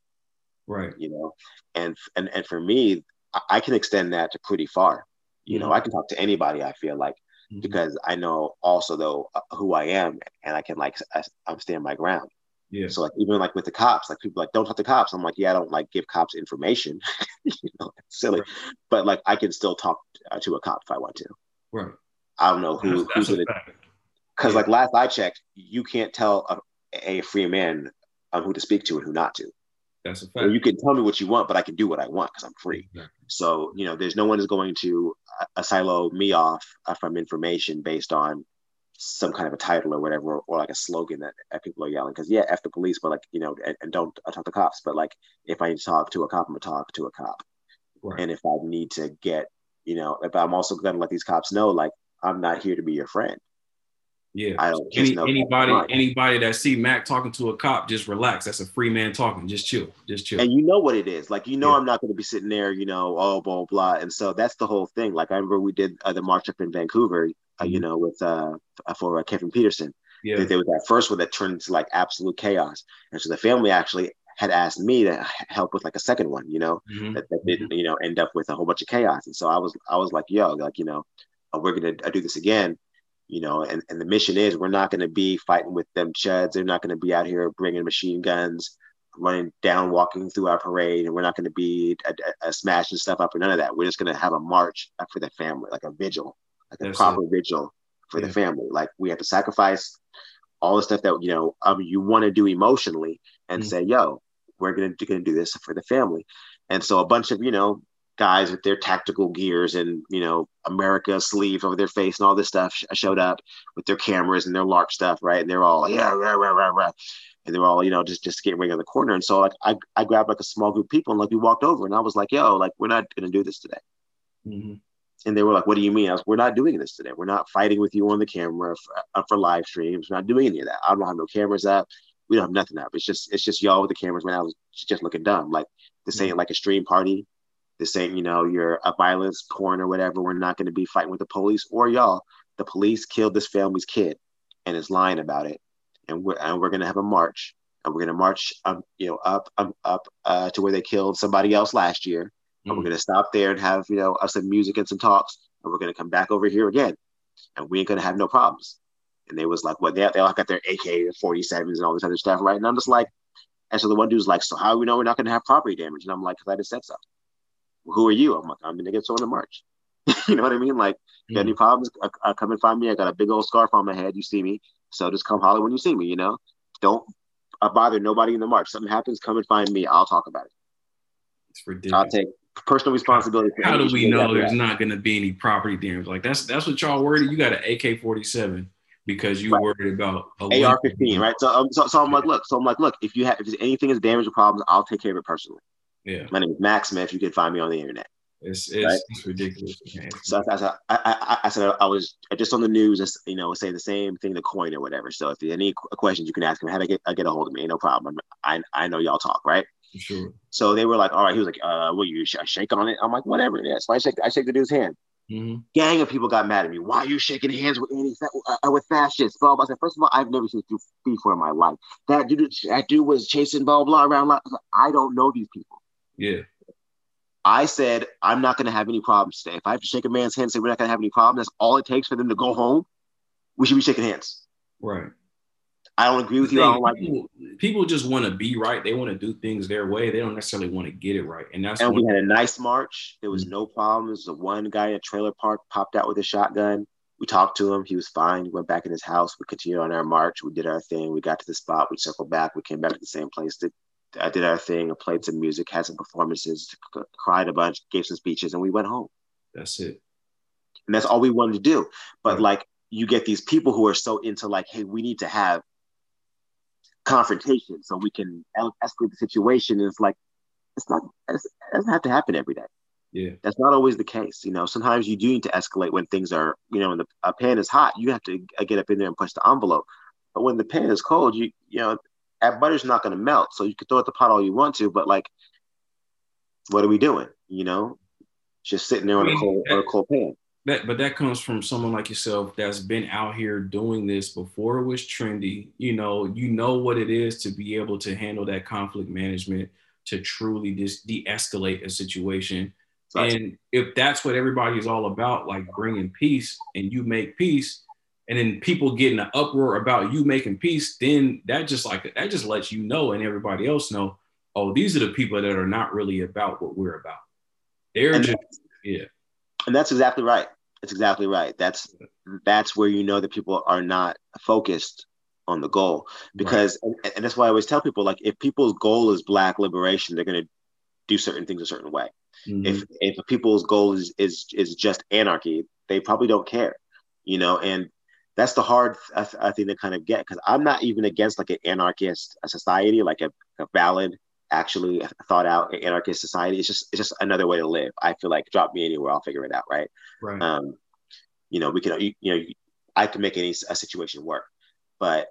Right. You know, and and and for me, I, can extend that to pretty far. You know, Mhm. I can talk to anybody. I feel like Mhm. because I know also though uh, who I am, and I can like I, I'm stand my ground. Yeah. So like even like with the cops, like people like don't talk to cops. I'm like, yeah, I don't like give cops information. you know, silly, but like I can still talk uh, to a cop if I want to. Right. I don't know who That's- that's who's a gonna fact. Because like last I checked, you can't tell a, a free man um, who to speak to and who not to. That's a fact. you can tell me what you want, but I can do what I want because I'm free. So you know, there's no one is going to uh, silo me off uh, from information based on some kind of a title or whatever, or, or like a slogan that, that people are yelling. Because yeah, f the police, but like you know, and, and don't uh, talk to cops. But like if I need to talk to a cop, I'm gonna talk to a cop. Right. And if I need to get, you know, if I'm also gonna let these cops know, like I'm not here to be your friend. Yeah. I don't Any, anybody anybody that see Mac talking to a cop, just relax. That's a free man talking. Just chill. Just chill. and you know what it is like you know i'm not going to be sitting there you know oh blah blah and so that's the whole thing like i remember we did uh, the march up in vancouver uh, you know with uh for uh, kevin peterson Yeah. there, there was that first one that turned into like absolute chaos and so the family actually had asked me to help with like a second one, you know, Mhm. that, that didn't, you know, end up with a whole bunch of chaos. And so I was, I was like, yo, like, you know, uh, we're going to do this again, you know, and, and the mission is we're not going to be fighting with them chuds. They're not going to be out here bringing machine guns, running down, walking through our parade. And we're not going to be uh, uh, smashing stuff up or none of that. We're just going to have a march for the family, like a vigil, like a That's proper vigil for the family. Like we have to sacrifice all the stuff that, you know, um, you want to do emotionally and Mhm. say, yo, we're going to, going to do this for the family. And so a bunch of, you know, guys with their tactical gears and, you know, America sleeve over their face and all this stuff sh- showed up with their cameras and their LARP stuff, right? And they're all, yeah, rah, rah, rah, rah. And they're all, you know, just just getting ready on the corner. And so like I, I grabbed like a small group of people and like we walked over and I was like, yo, like we're not gonna do this today. Mhm. And they were like, what do you mean? I was, we're not doing this today. We're not fighting with you on the camera for, uh, for live streams. We're not doing any of that. I don't have no cameras up. We don't have nothing up. It's just it's just y'all with the cameras right now. Just looking dumb. Like this ain't like a stream party. This ain't, you know, you're a violence porn or whatever. We're not going to be fighting with the police or y'all. The police killed this family's kid and is lying about it. And we're and we're going to have a march. And we're going to march, um, you know, up um, up uh, to where they killed somebody else last year. And we're going to stop there and have, you know, us some music and some talks. And we're going to come back over here again. And we ain't going to have no problems. And they was like, what? They, they all got their AK 47s and all this other stuff, right? And I'm just like, and so the one dude's like, so how do we know we're not going to have property damage? And I'm like, because I just said so. Who are you? I'm like, I'm going to get someone the march. you know what I mean? Like, you got any problems? Uh, uh, come and find me. I got a big old scarf on my head. You see me. So just come holler when you see me, you know? Don't uh, bother nobody in the march. Something happens, come and find me. I'll talk about it. It's ridiculous. I'll take personal responsibility. for How do we know there's have. not going to be any property damage? Like that's that's what y'all worried. You got an AK-47 because you worried about a AR-15, right? So, um, so, so I'm like, look, so I'm like, look, if you have, if anything is damaged or problems, I'll take care of it personally. Yeah, My name is Mac Smith. You can find me on the internet. it's it's, Right. it's ridiculous. Man. So I, I, I, I, said I was just on the news, you know, saying the same thing to KOIN or whatever. So if there's any questions, you can ask me. How to get uh, get a hold of me? Ain't no problem. I I know y'all talk, right? For sure. So they were like, all right. He was like, uh, will you sh- shake on it? I'm like, whatever. it is. So I shake I shake the dude's hand. Mm-hmm. Gang of people got mad at me. Why are you shaking hands with any uh, with fascists? Blah blah. I said, first of all, I've never seen this before in my life. That dude, that dude was chasing blah blah around. I don't know these people. Yeah. I said I'm not going to have any problems today. If I have to shake a man's hand and say we're not going to have any problems, that's all it takes for them to go home. We should be shaking hands. Right. I don't agree with you. I don't like people, people just want to be right. They want to do things their way. They don't necessarily want to get it right. And that's and we had a nice march. There was mm-hmm. no problems. The one guy in a trailer park popped out with a shotgun. We talked to him. He was fine. We went back in his house. We continued on our march. We did our thing. We got to the spot. We circled back. We came back to the same place. Did, I did our thing. Played some music, had some performances, c- cried a bunch, gave some speeches, and we went home. that's it. And that's all we wanted to do. But like, you get these people who are so into like, hey, we need to have confrontation so we can escalate the situation. And it's like, it's not, it's, it doesn't have to happen every day. Yeah. That's not always the case. You know, sometimes you do need to escalate when things are, you know, when the a pan is hot, you have to uh, get up in there and push the envelope. But when the pan is cold, you, you know, butter's not going to melt. So you can throw at the pot all you want to, but like, what are we doing? You know, just sitting there on a cold, on a cold pan. That, but that comes from someone like yourself that's been out here doing this before it was trendy. You know, you know what it is to be able to handle that conflict management, to truly just de-escalate a situation. And if that's what everybody is all about, like bringing peace, and you make peace, and then people get in an uproar about you making peace, then that just like that just lets you know and everybody else know, oh, these are the people that are not really about what we're about. They're And just yeah. And that's exactly right. That's exactly right. That's that's where you know that people are not focused on the goal because and, and that's why I always tell people like if people's goal is black liberation, they're going to do certain things a certain way. Mm-hmm. If if people's goal is is is just anarchy, they probably don't care, you know. And that's the hard I, I think to kind of get because I'm not even against like an anarchist society, like a, a valid, actually thought out anarchist society. It's just it's just another way to live. I feel like drop me anywhere, I'll figure it out, right? Right. Um, you know, we can you, you know I can make any a situation work, but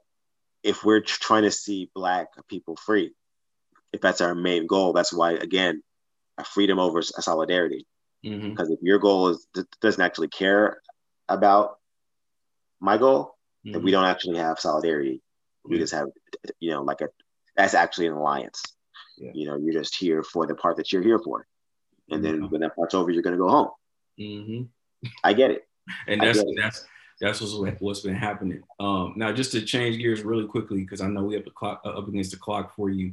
if we're tr- trying to see black people free, if that's our main goal, that's why again, a freedom over a solidarity. Because if your goal is doesn't actually care about my goal, Mm-hmm. we don't actually have solidarity. We just have, you know, like a that's actually an alliance. Yeah. You know, you're just here for the part that you're here for, and then when that part's over, you're gonna go home. Mm-hmm. I get it. and that's that's that's what's what's been happening. Um, now, just to change gears really quickly, because I know we have the clock uh, up against the clock for you.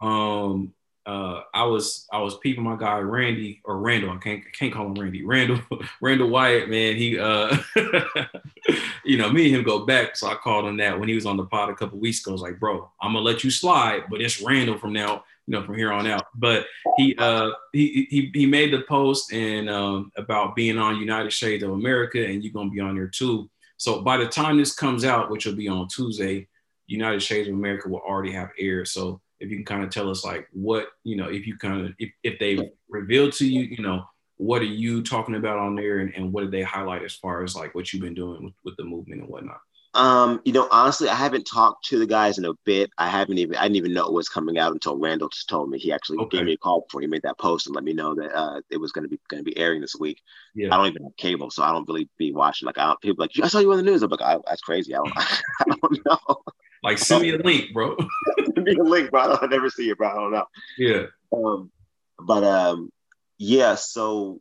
Um, uh, I was I was peeping my guy Randy or Randall. I can't can't call him Randy. Randall Randall Wyatt, man. He uh, you know, me and him go back, so I called him that when he was on the pod a couple weeks ago. I was like, bro, I'm gonna let you slide, but it's Randall from now, you know, from here on out. But he uh he he, he made the post and um about being on United Shades of America, and you're gonna be on there too. So by the time this comes out, which will be on Tuesday, United Shades of America will already have aired. So if you can kind of tell us like what you know, if you kind of if, if they revealed to you, you know, what are you talking about on there, and, and what did they highlight as far as like what you've been doing with, with the movement and whatnot? Um, you know, honestly, I haven't talked to the guys in a bit. I haven't even I didn't even know it was coming out until Randall just told me. He actually Okay. gave me a call before he made that post and let me know that uh, it was going to be going to be airing this week. Yeah. I don't even have cable, so I don't really be watching. Like, I don't, people like I saw you on the news. I'm like, I, that's crazy. I don't, I don't know. Like send me a link, bro. Send me a link, bro. I don't never see it, bro. I don't know. yeah. Um, but um, yeah. So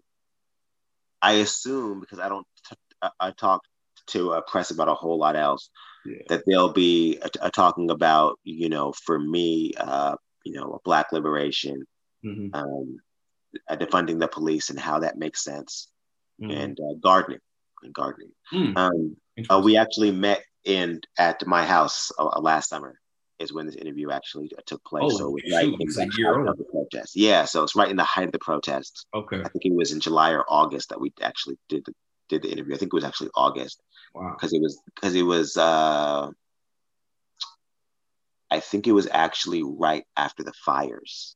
I assume because I don't, t- I, I talk to uh, press about a whole lot else that they'll be uh, talking about, you know, for me, uh, you know, black liberation, Mhm. um, uh, defunding the police and how that makes sense, Mhm. and uh, gardening, and gardening. Mm. Um, uh, we actually met in at my house uh, last summer. Is when this interview actually took place. Oh, so it was shoot, right in it's the year height of the protest. Yeah, so it's right in the height of the protests. Okay. I think it was in July or August that we actually did the, did the interview. I think it was actually August. Wow. Because it was because it was uh I think it was actually right after the fires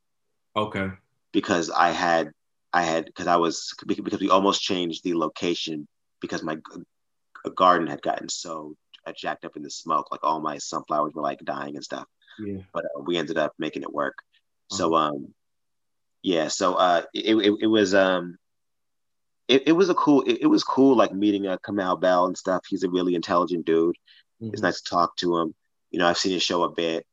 Okay. because I had I had because I was because we almost changed the location because my garden had gotten so jacked up in the smoke like all my sunflowers were like dying and stuff. Yeah. but uh, we ended up making it work. So um yeah so uh it, it, it was um it, it was a cool it, it was cool like meeting uh, Kamau Bell and stuff. He's a really intelligent dude. It's Mhm. nice to talk to him. You know I've seen his show a bit.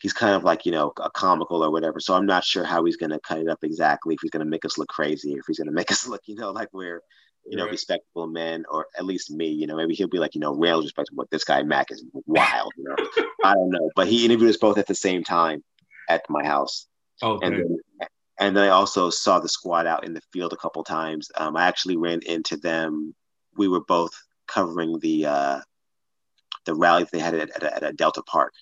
He's kind of like you know a comical or whatever so I'm not sure how he's gonna cut it up exactly if he's gonna make us look crazy if he's gonna make us look you know like we're you know Right. respectable men or at least me you know maybe he'll be like you know real respectable this guy Mac is wild you know I don't know but he interviewed us both at the same time at my house Okay. and then and then I also saw the squad out in the field a couple times. Um, I actually ran into them. We were both covering the uh, the rally they had at, at, at a Delta Park,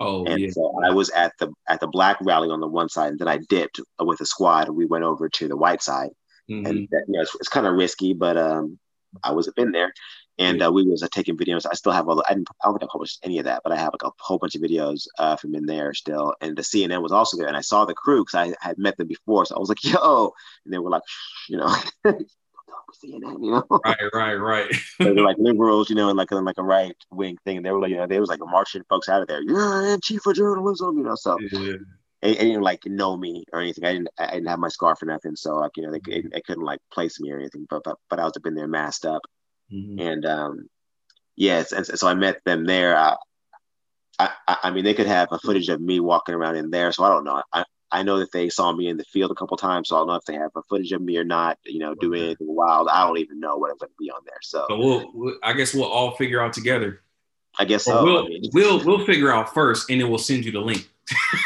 oh and yeah. so I was at the at the black rally on the one side, and then I dipped with the squad. We went over to the white side, Mhm. and that, you know it's, it's kind of risky, but um, I was in there, and uh, we was uh, taking videos. I still have all. The, I, didn't, I don't think I published any of that, but I have like a whole bunch of videos uh, from in there still. And the CNN was also there, and I saw the crew because I had met them before, so I was like, "Yo," and they were like, you know. CNN, you know, Right. Right. Right. they were like liberals, you know, and like a, like a right wing thing. And they were like, you know, they was like marching folks out of there. Yeah, Chief of journalism, you know. So Yeah. They, didn't like know me or anything. I didn't I didn't have my scarf or nothing, so like you know they, they, they couldn't like place me or anything. But but but I was up in there masked up, Mhm. and um yes, and so I met them there. I, I I mean they could have a footage of me walking around in there, so I don't know. I I know that they saw me in the field a couple times, so I don't know if they have a footage of me or not. You know, doing anything wild. I don't even know what I'm going to be on there. So But we'll, we'll. I guess we'll all figure out together. I guess so. we'll, I mean, we'll we'll figure out first, and then we'll send you the link.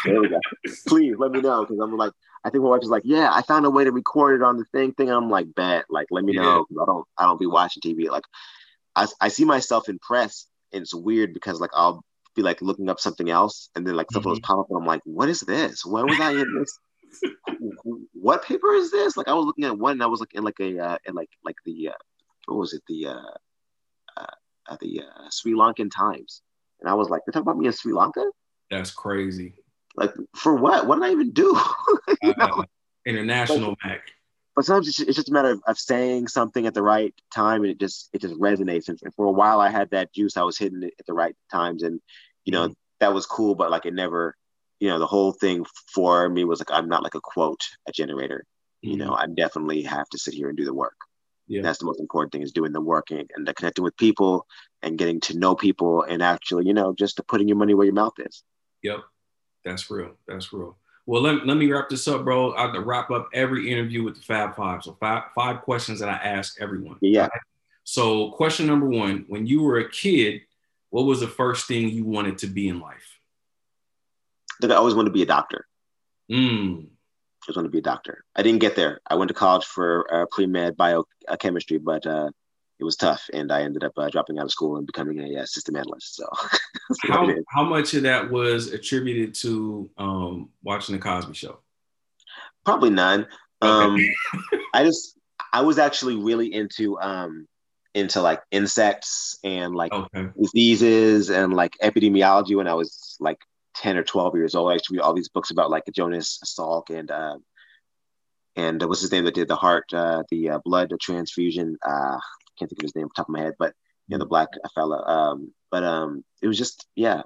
There we go. Please let me know because I'm like, I think my wife is like, yeah, I found a way to record it on the thing thing. I'm like, bet, like, let me Yeah. know I don't, I don't be watching TV. Like, I, I see myself in press, and it's weird because like I'll be like looking up something else, and then like something will pop up, and I'm like, what is this? When was I in this? what paper is this? Like I was looking at one, and I was like in like a, uh, in like like the, uh, what was it? The, uh, uh, uh, the uh, Sri Lankan Times, and I was like, they talk about me in Sri Lanka. That's crazy. Like for what? What did I even do? Uh, international Mac. but sometimes it's just, it's just a matter of, of saying something at the right time and it just it just resonates and, for a while i had that juice i was hitting it at the right times and you know that was cool but like it never you know the whole thing for me was like i'm not like a quote a generator you know i definitely have to sit here and do the work Yeah. that's the most important thing is doing the work and, and connecting with people and getting to know people and actually you know just putting your money where your mouth is Yep. That's real. That's real. Well, let, let me wrap this up, bro. I wrap up every interview with the Fab Five. So five five questions that I ask everyone. Yeah. Right? So question number one: When you were a kid, what was the first thing you wanted to be in life? I always wanted to be a doctor. Mm. I was going to be a doctor. I didn't get there. I went to college for uh, pre med biochemistry, but uh, it was tough, and I ended up uh, dropping out of school and becoming a uh, system analyst. So, how, how much of that was attributed to um, watching the Cosby Show? Probably none. Um, I just I was actually really into um, into like insects and like okay. diseases and like epidemiology when I was like 10 or 12 years old. I used to read all these books about like Jonas Salk and uh, and uh, what's his name that did the heart, uh, the uh, blood transfusion. Uh, can't think of his name off the top of my head, but you know the black fella. Um, but um, it was just yeah,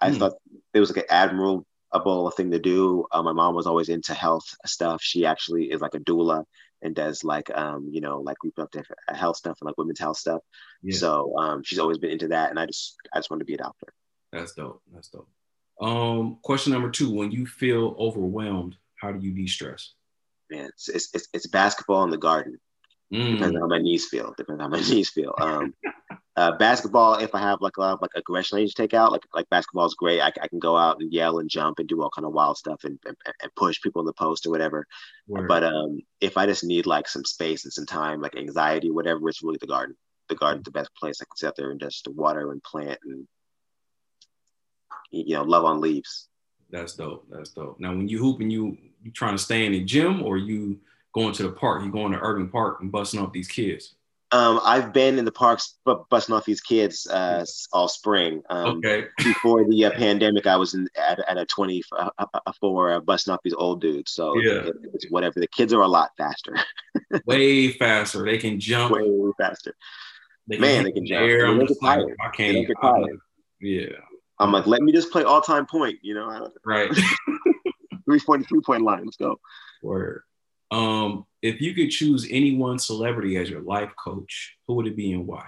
I Hmm. thought it was like an admirable thing to do. Uh, my mom was always into health stuff. She actually is like a doula and does like um, you know like reproductive health stuff and like women's health stuff. Yeah. So um, she's always been into that, and I just I just wanted to be a doctor. That's dope. That's dope. Um, question number two: When you feel overwhelmed, how do you de-stress? man, it's it's, it's, it's basketball in the garden. Mm. Depends on how my knees feel. Depends on how my knees feel. Um, uh, basketball, if I have like a lot of like aggression I need to take out, like like basketball is great. I, I can go out and yell and jump and do all kind of wild stuff and, and, and push people in the post or whatever. Word. But um, if I just need like some space and some time, like anxiety, whatever, it's really the garden. The garden's the best place. I can sit out there and just water and plant and you know love on leaves. That's dope. That's dope. Now, when you hooping, you you trying to stay in the gym or you going to the park? You going to Irving Park and busting up these kids? Um, I've been in the parks bu- busting off these kids uh, all spring. Um, Okay. Before the uh, pandemic, I was in, at, at a 20 uh, uh, for uh, busting off these old dudes. So Yeah. it- it's whatever. The kids are a lot faster. Way faster. They can jump. Way faster. They Man, they can jump. air. I'm just like. I can't. tired. yeah. I'm like, let me just play all time point. You know, Right. three point three point line. Let's go. Word. Um, if you could choose any one celebrity as your life coach, who would it be and why?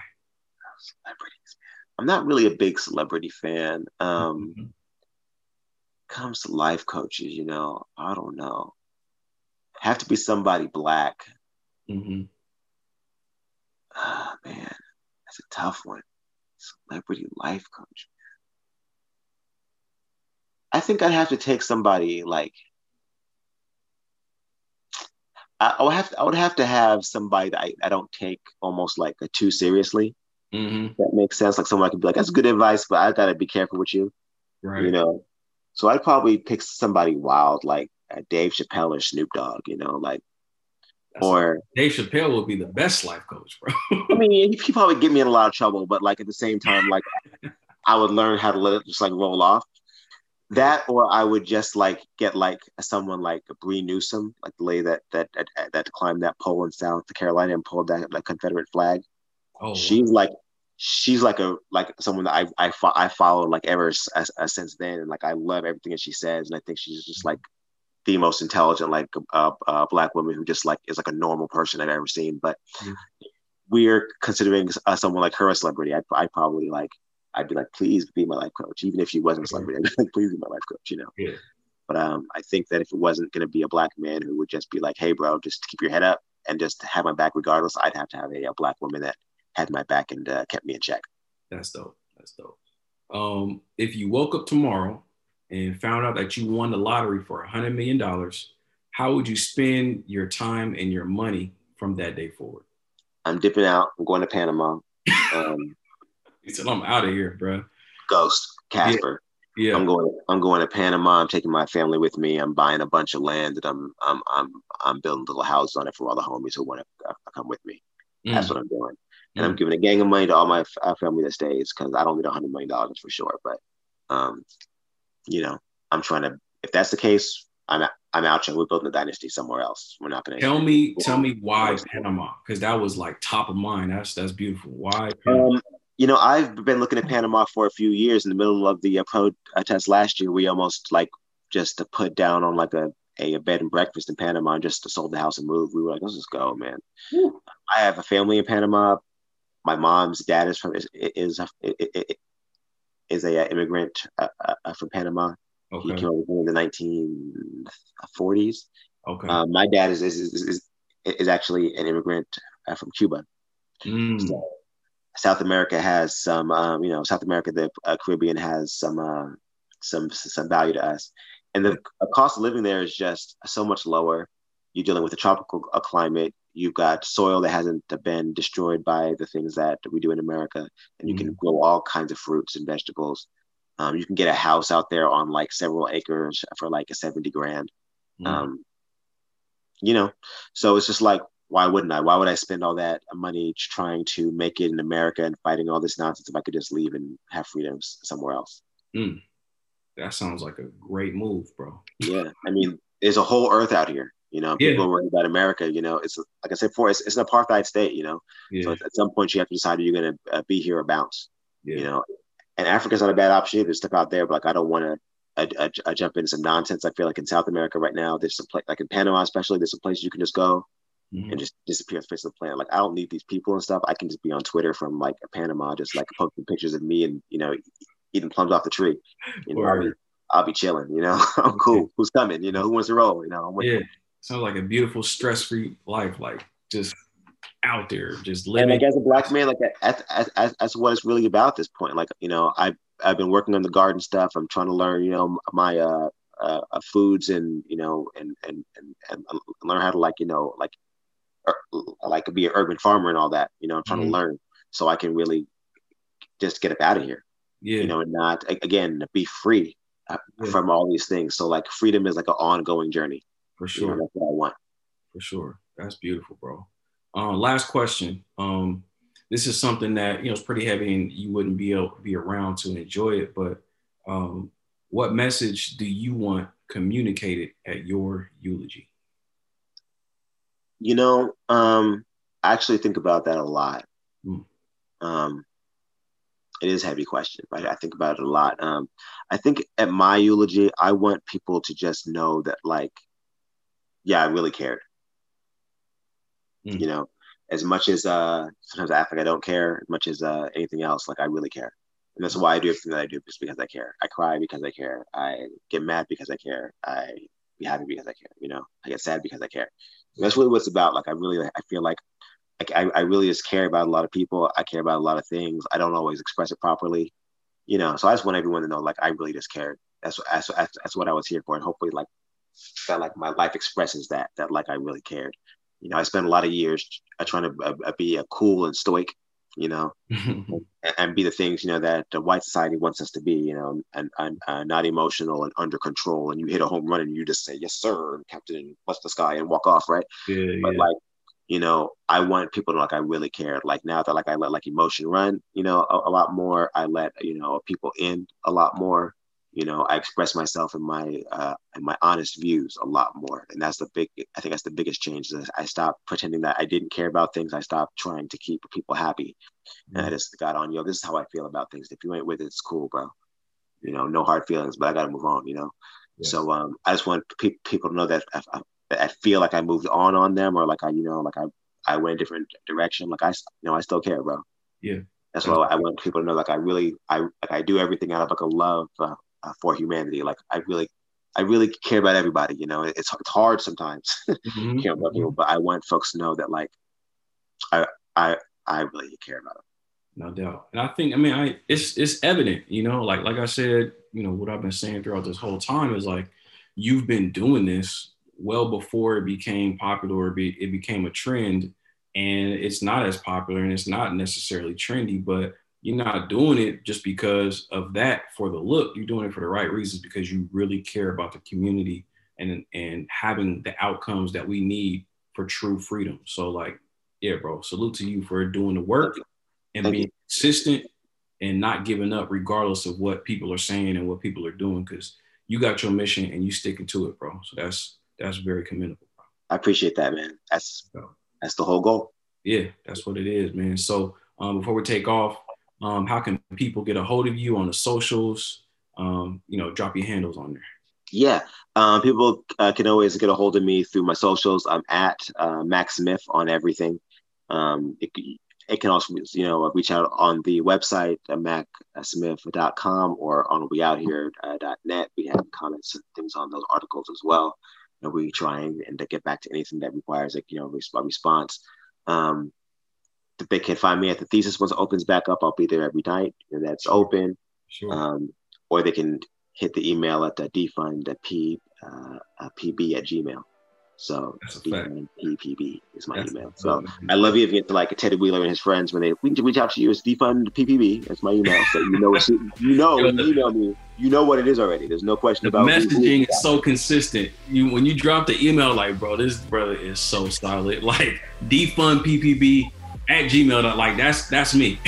Celebrities. I'm not really a big celebrity fan. Um, Mm-hmm. comes to life coaches, you know, I don't know. Have to be somebody black. Mm-hmm. Ah, man, that's a tough one. Celebrity life coach. I think I'd have to take somebody like I, I would have to, I would have to have somebody that I, I don't take almost like too seriously. Mm-hmm. That makes sense. Like someone I could be like, that's good advice, but I gotta be careful with you. Right. You know. So I'd probably pick somebody wild like Dave Chappelle or Snoop Dogg. You know, like or Dave Chappelle would be the best life coach, bro. I mean, he probably get me in a lot of trouble, but like at the same time, like I would learn how to let it just like roll off. That, or I would just like get like someone like Bree Newsom, like the lady that that that, climbed that pole in South Carolina and pulled that like Confederate flag. Oh, she's like she's like a like someone that I I, fo- I followed like ever s- s- uh, since then, and like I love everything that she says, and I think she's just like the most intelligent like uh, uh, black woman who just like is like a normal person I've ever seen. But we're considering uh, someone like her a celebrity. I'd, I'd probably like I'd be like, please be my life coach, even if she wasn't a celebrity. I'd be like, please be my life coach, you know. Yeah. But um, I think that if it wasn't going to be a black man who would just be like, hey, bro, just keep your head up and just have my back regardless, I'd have to have a, a black woman that had my back and uh, kept me in check. That's dope. That's dope. Um, if you woke up tomorrow and found out that you won the lottery for a hundred million dollars, how would you spend your time and your money from that day forward? I'm dipping out. I'm going to Panama. Um, He said, "I'm out of here, bro." Ghost Casper. Yeah. I'm going. I'm going to Panama. I'm taking my family with me. I'm buying a bunch of land and I'm I'm I'm I'm building little houses on it for all the homies who want to uh, come with me. That's Mm. what I'm doing. And I'm giving a gang of money to all my uh, family that stays because I don't need a hundred million dollars for sure. But um, you know, I'm trying to. If that's the case, I'm out, I'm out. We're building a dynasty somewhere else. We're not going to Tell me, tell me why Panama? Because that was like top of mind. That's that's beautiful. Why? Panama? Um, you know, I've been looking at Panama for a few years. In the middle of the uh, protest last year, we almost like just to put down on like a, a bed and breakfast in Panama and just to sold the house and move. We were like, let's just go, man. I have a family in Panama. My mom's dad is from is is is, is a uh, immigrant uh, uh, from Panama. He Okay. came over here in the 1940s. Okay. Um, my dad is is, is is is actually an immigrant uh, from Cuba. Mm. So South America has some, um, you know, South America, the uh, Caribbean has some, uh, some, some value to us, and the cost of living there is just so much lower. You're dealing with a tropical uh, climate. You've got soil that hasn't been destroyed by the things that we do in America, and you can grow all kinds of fruits and vegetables. Um, you can get a house out there on like several acres for like a 70 grand. Mm. Um, you know, so it's just like, why wouldn't I? Why would I spend all that money trying to make it in America and fighting all this nonsense if I could just leave and have freedoms somewhere else? Mm. That sounds like a great move, bro. Yeah, I mean, there's a whole earth out here. You know, Yeah. people worry about America. You know, it's like I said before, it's, it's an apartheid state. You know, so Yeah. at, at some point you have to decide if you're going to uh, be here or bounce. Yeah. You know, and Africa's not a bad option either. Step out there, but like I don't want to. I, I, I jump into some nonsense. I feel like in South America right now, there's some place like in Panama, especially. There's some places you can just go Mm-hmm. and just disappear off the face of the planet. Like I don't need these people and stuff. I can just be on Twitter from like Panama, just like posting pictures of me and you know eating plums off the tree. You know, I'll be, I'll be chilling. You know, I'm cool. Who's coming? You know, who wants to roll? You know, I'm with Yeah. Sounds like a beautiful, stress-free life, like just out there, just living. And like as a black man, like that's, that's, that's what it's really about at this point. Like you know, I've I've been working on the garden stuff. I'm trying to learn, you know, my uh, uh, uh foods and you know and and and and learn how to like you know like like be an urban farmer and all that. You know, I'm trying Mhm. to learn so I can really just get up out of here. Yeah. You know, and not again be free uh, Yeah. from all these things. So like freedom is like an ongoing journey. For You know, sure. that's what I want. For sure. That's beautiful, bro. Um, last question. Um, this is something that you know is pretty heavy and you wouldn't be able be around to enjoy it, but um, what message do you want communicated at your eulogy? You know, um, I actually think about that a lot. Mm. Um, it is a heavy question, right? I think about it a lot. Um, I think at my eulogy, I want people to just know that, like, yeah, I really cared. Mm. You know, as much as uh, sometimes I act like I don't care, as much as uh, anything else, like I really care. And that's why I do everything that I do, just because I care. I cry because I care. I get mad because I care. I be happy because I care. You know, I get sad because I care. And that's really what it's about. Like I really, I feel like like I, I really just care about a lot of people. I care about a lot of things. I don't always express it properly, you know. So I just want everyone to know, like, I really just cared. That's what that's, that's, that's what I was here for, and hopefully, like, that like my life expresses that that like I really cared. You know, I spent a lot of years trying to uh, be a cool and stoic, you know, and, and be the things you know that the white society wants us to be, you know, and, and uh, not emotional and under control. And you hit a home run and you just say yes sir, and captain, and bust the sky and walk off, right? Yeah, but yeah. like you know i want people to like i really cared like now that like i let like emotion run you know a, a lot more i let you know people in a lot more you know i express myself in my uh in my honest views a lot more. And that's the big i think that's the biggest change is i stopped pretending that i didn't care about things. I stopped trying to keep people happy. And i just got on yo this is how i feel about things. If you ain't with it it's cool bro. You know no hard feelings but i gotta move on you know? So um i just want pe- people to know that I, I, I feel like I moved on on them or like I, you know, like I, I went a different direction. Like I, you know, I still care, bro. Yeah. That's why I want people to know, like I really, I, like I do everything out of like a love uh, uh, for humanity. Like I really, I really care about everybody. You know, it's it's hard sometimes Mhm. care about people, but I want folks to know that like, I, I, I really care about them. No doubt. And I think, I mean, I it's it's evident, you know, like like I said, you know, what I've been saying throughout this whole time is like you've been doing this well before it became popular, be, it became a trend, and it's not as popular and it's not necessarily trendy, but you're not doing it just because of that for the look. You're doing it for the right reasons because you really care about the community and and having the outcomes that we need for true freedom. So like, yeah, bro, salute to you for doing the work and Thank being consistent and not giving up regardless of what people are saying and what people are doing because you got your mission and you sticking to it, bro. So that's that's very commendable. I appreciate that, man. That's that's the whole goal. Yeah, that's what it is, man. So um, before we take off, um, how can people get a hold of you on the socials? Um, you know, drop your handles on there. Yeah, um, people uh, can always get a hold of me through my socials. I'm at uh, Mac Smith on everything. Um, it, it can also, you know, reach out on the website, uh, macsmith.com or on weouthere.net. We have comments and things on those articles as well. And we try and, and to get back to anything that requires, like, you know, response. Um, they can find me at the thesis once it opens back up. I'll be there every night, and that's open. Sure. Um, or they can hit the email at the defund at p uh, uh, pb at gmail. So PPB is my That's email. So I love you if you get to like Teddy Wheeler and his friends when they we can reach out to you as defund PPB. That's my email. So you know what you, you know when you email me, you know what it is already. There's no question The about messaging is so consistent. You when you drop the email, like, bro, this brother is so solid. Like defund PPB at Gmail. Like that's that's me.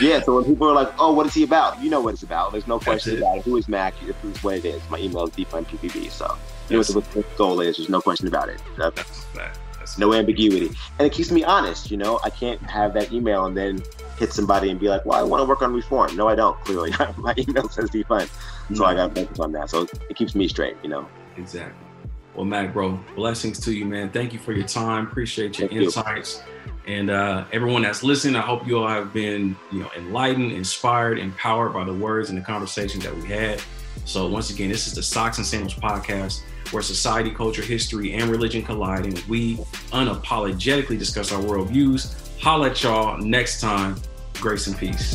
Yeah, so when people are like, "Oh, what is he about?" You know what it's about. There's no question it. about it. Who is Mac? This is what it is. My email is defund PPB. So you know what the, what the goal is. There's no question about it. That's no ambiguity, and it keeps me honest. You know, I can't have that email and then hit somebody and be like, "Well, I want to work on reform." No, I don't. Clearly, my email says defund, so mm-hmm. I got to focus on that. So it keeps me straight. You know. Exactly. Well, Mac, bro, blessings to you, man. Thank you for your time. Appreciate your Thank you. insights. And uh, everyone that's listening, I hope you all have been, you know, enlightened, inspired, empowered by the words and the conversations that we had. So once again, this is the Socks and Sandals podcast, where society, culture, history, and religion collide, and we unapologetically discuss our worldviews. Holla at y'all next time. Grace and peace.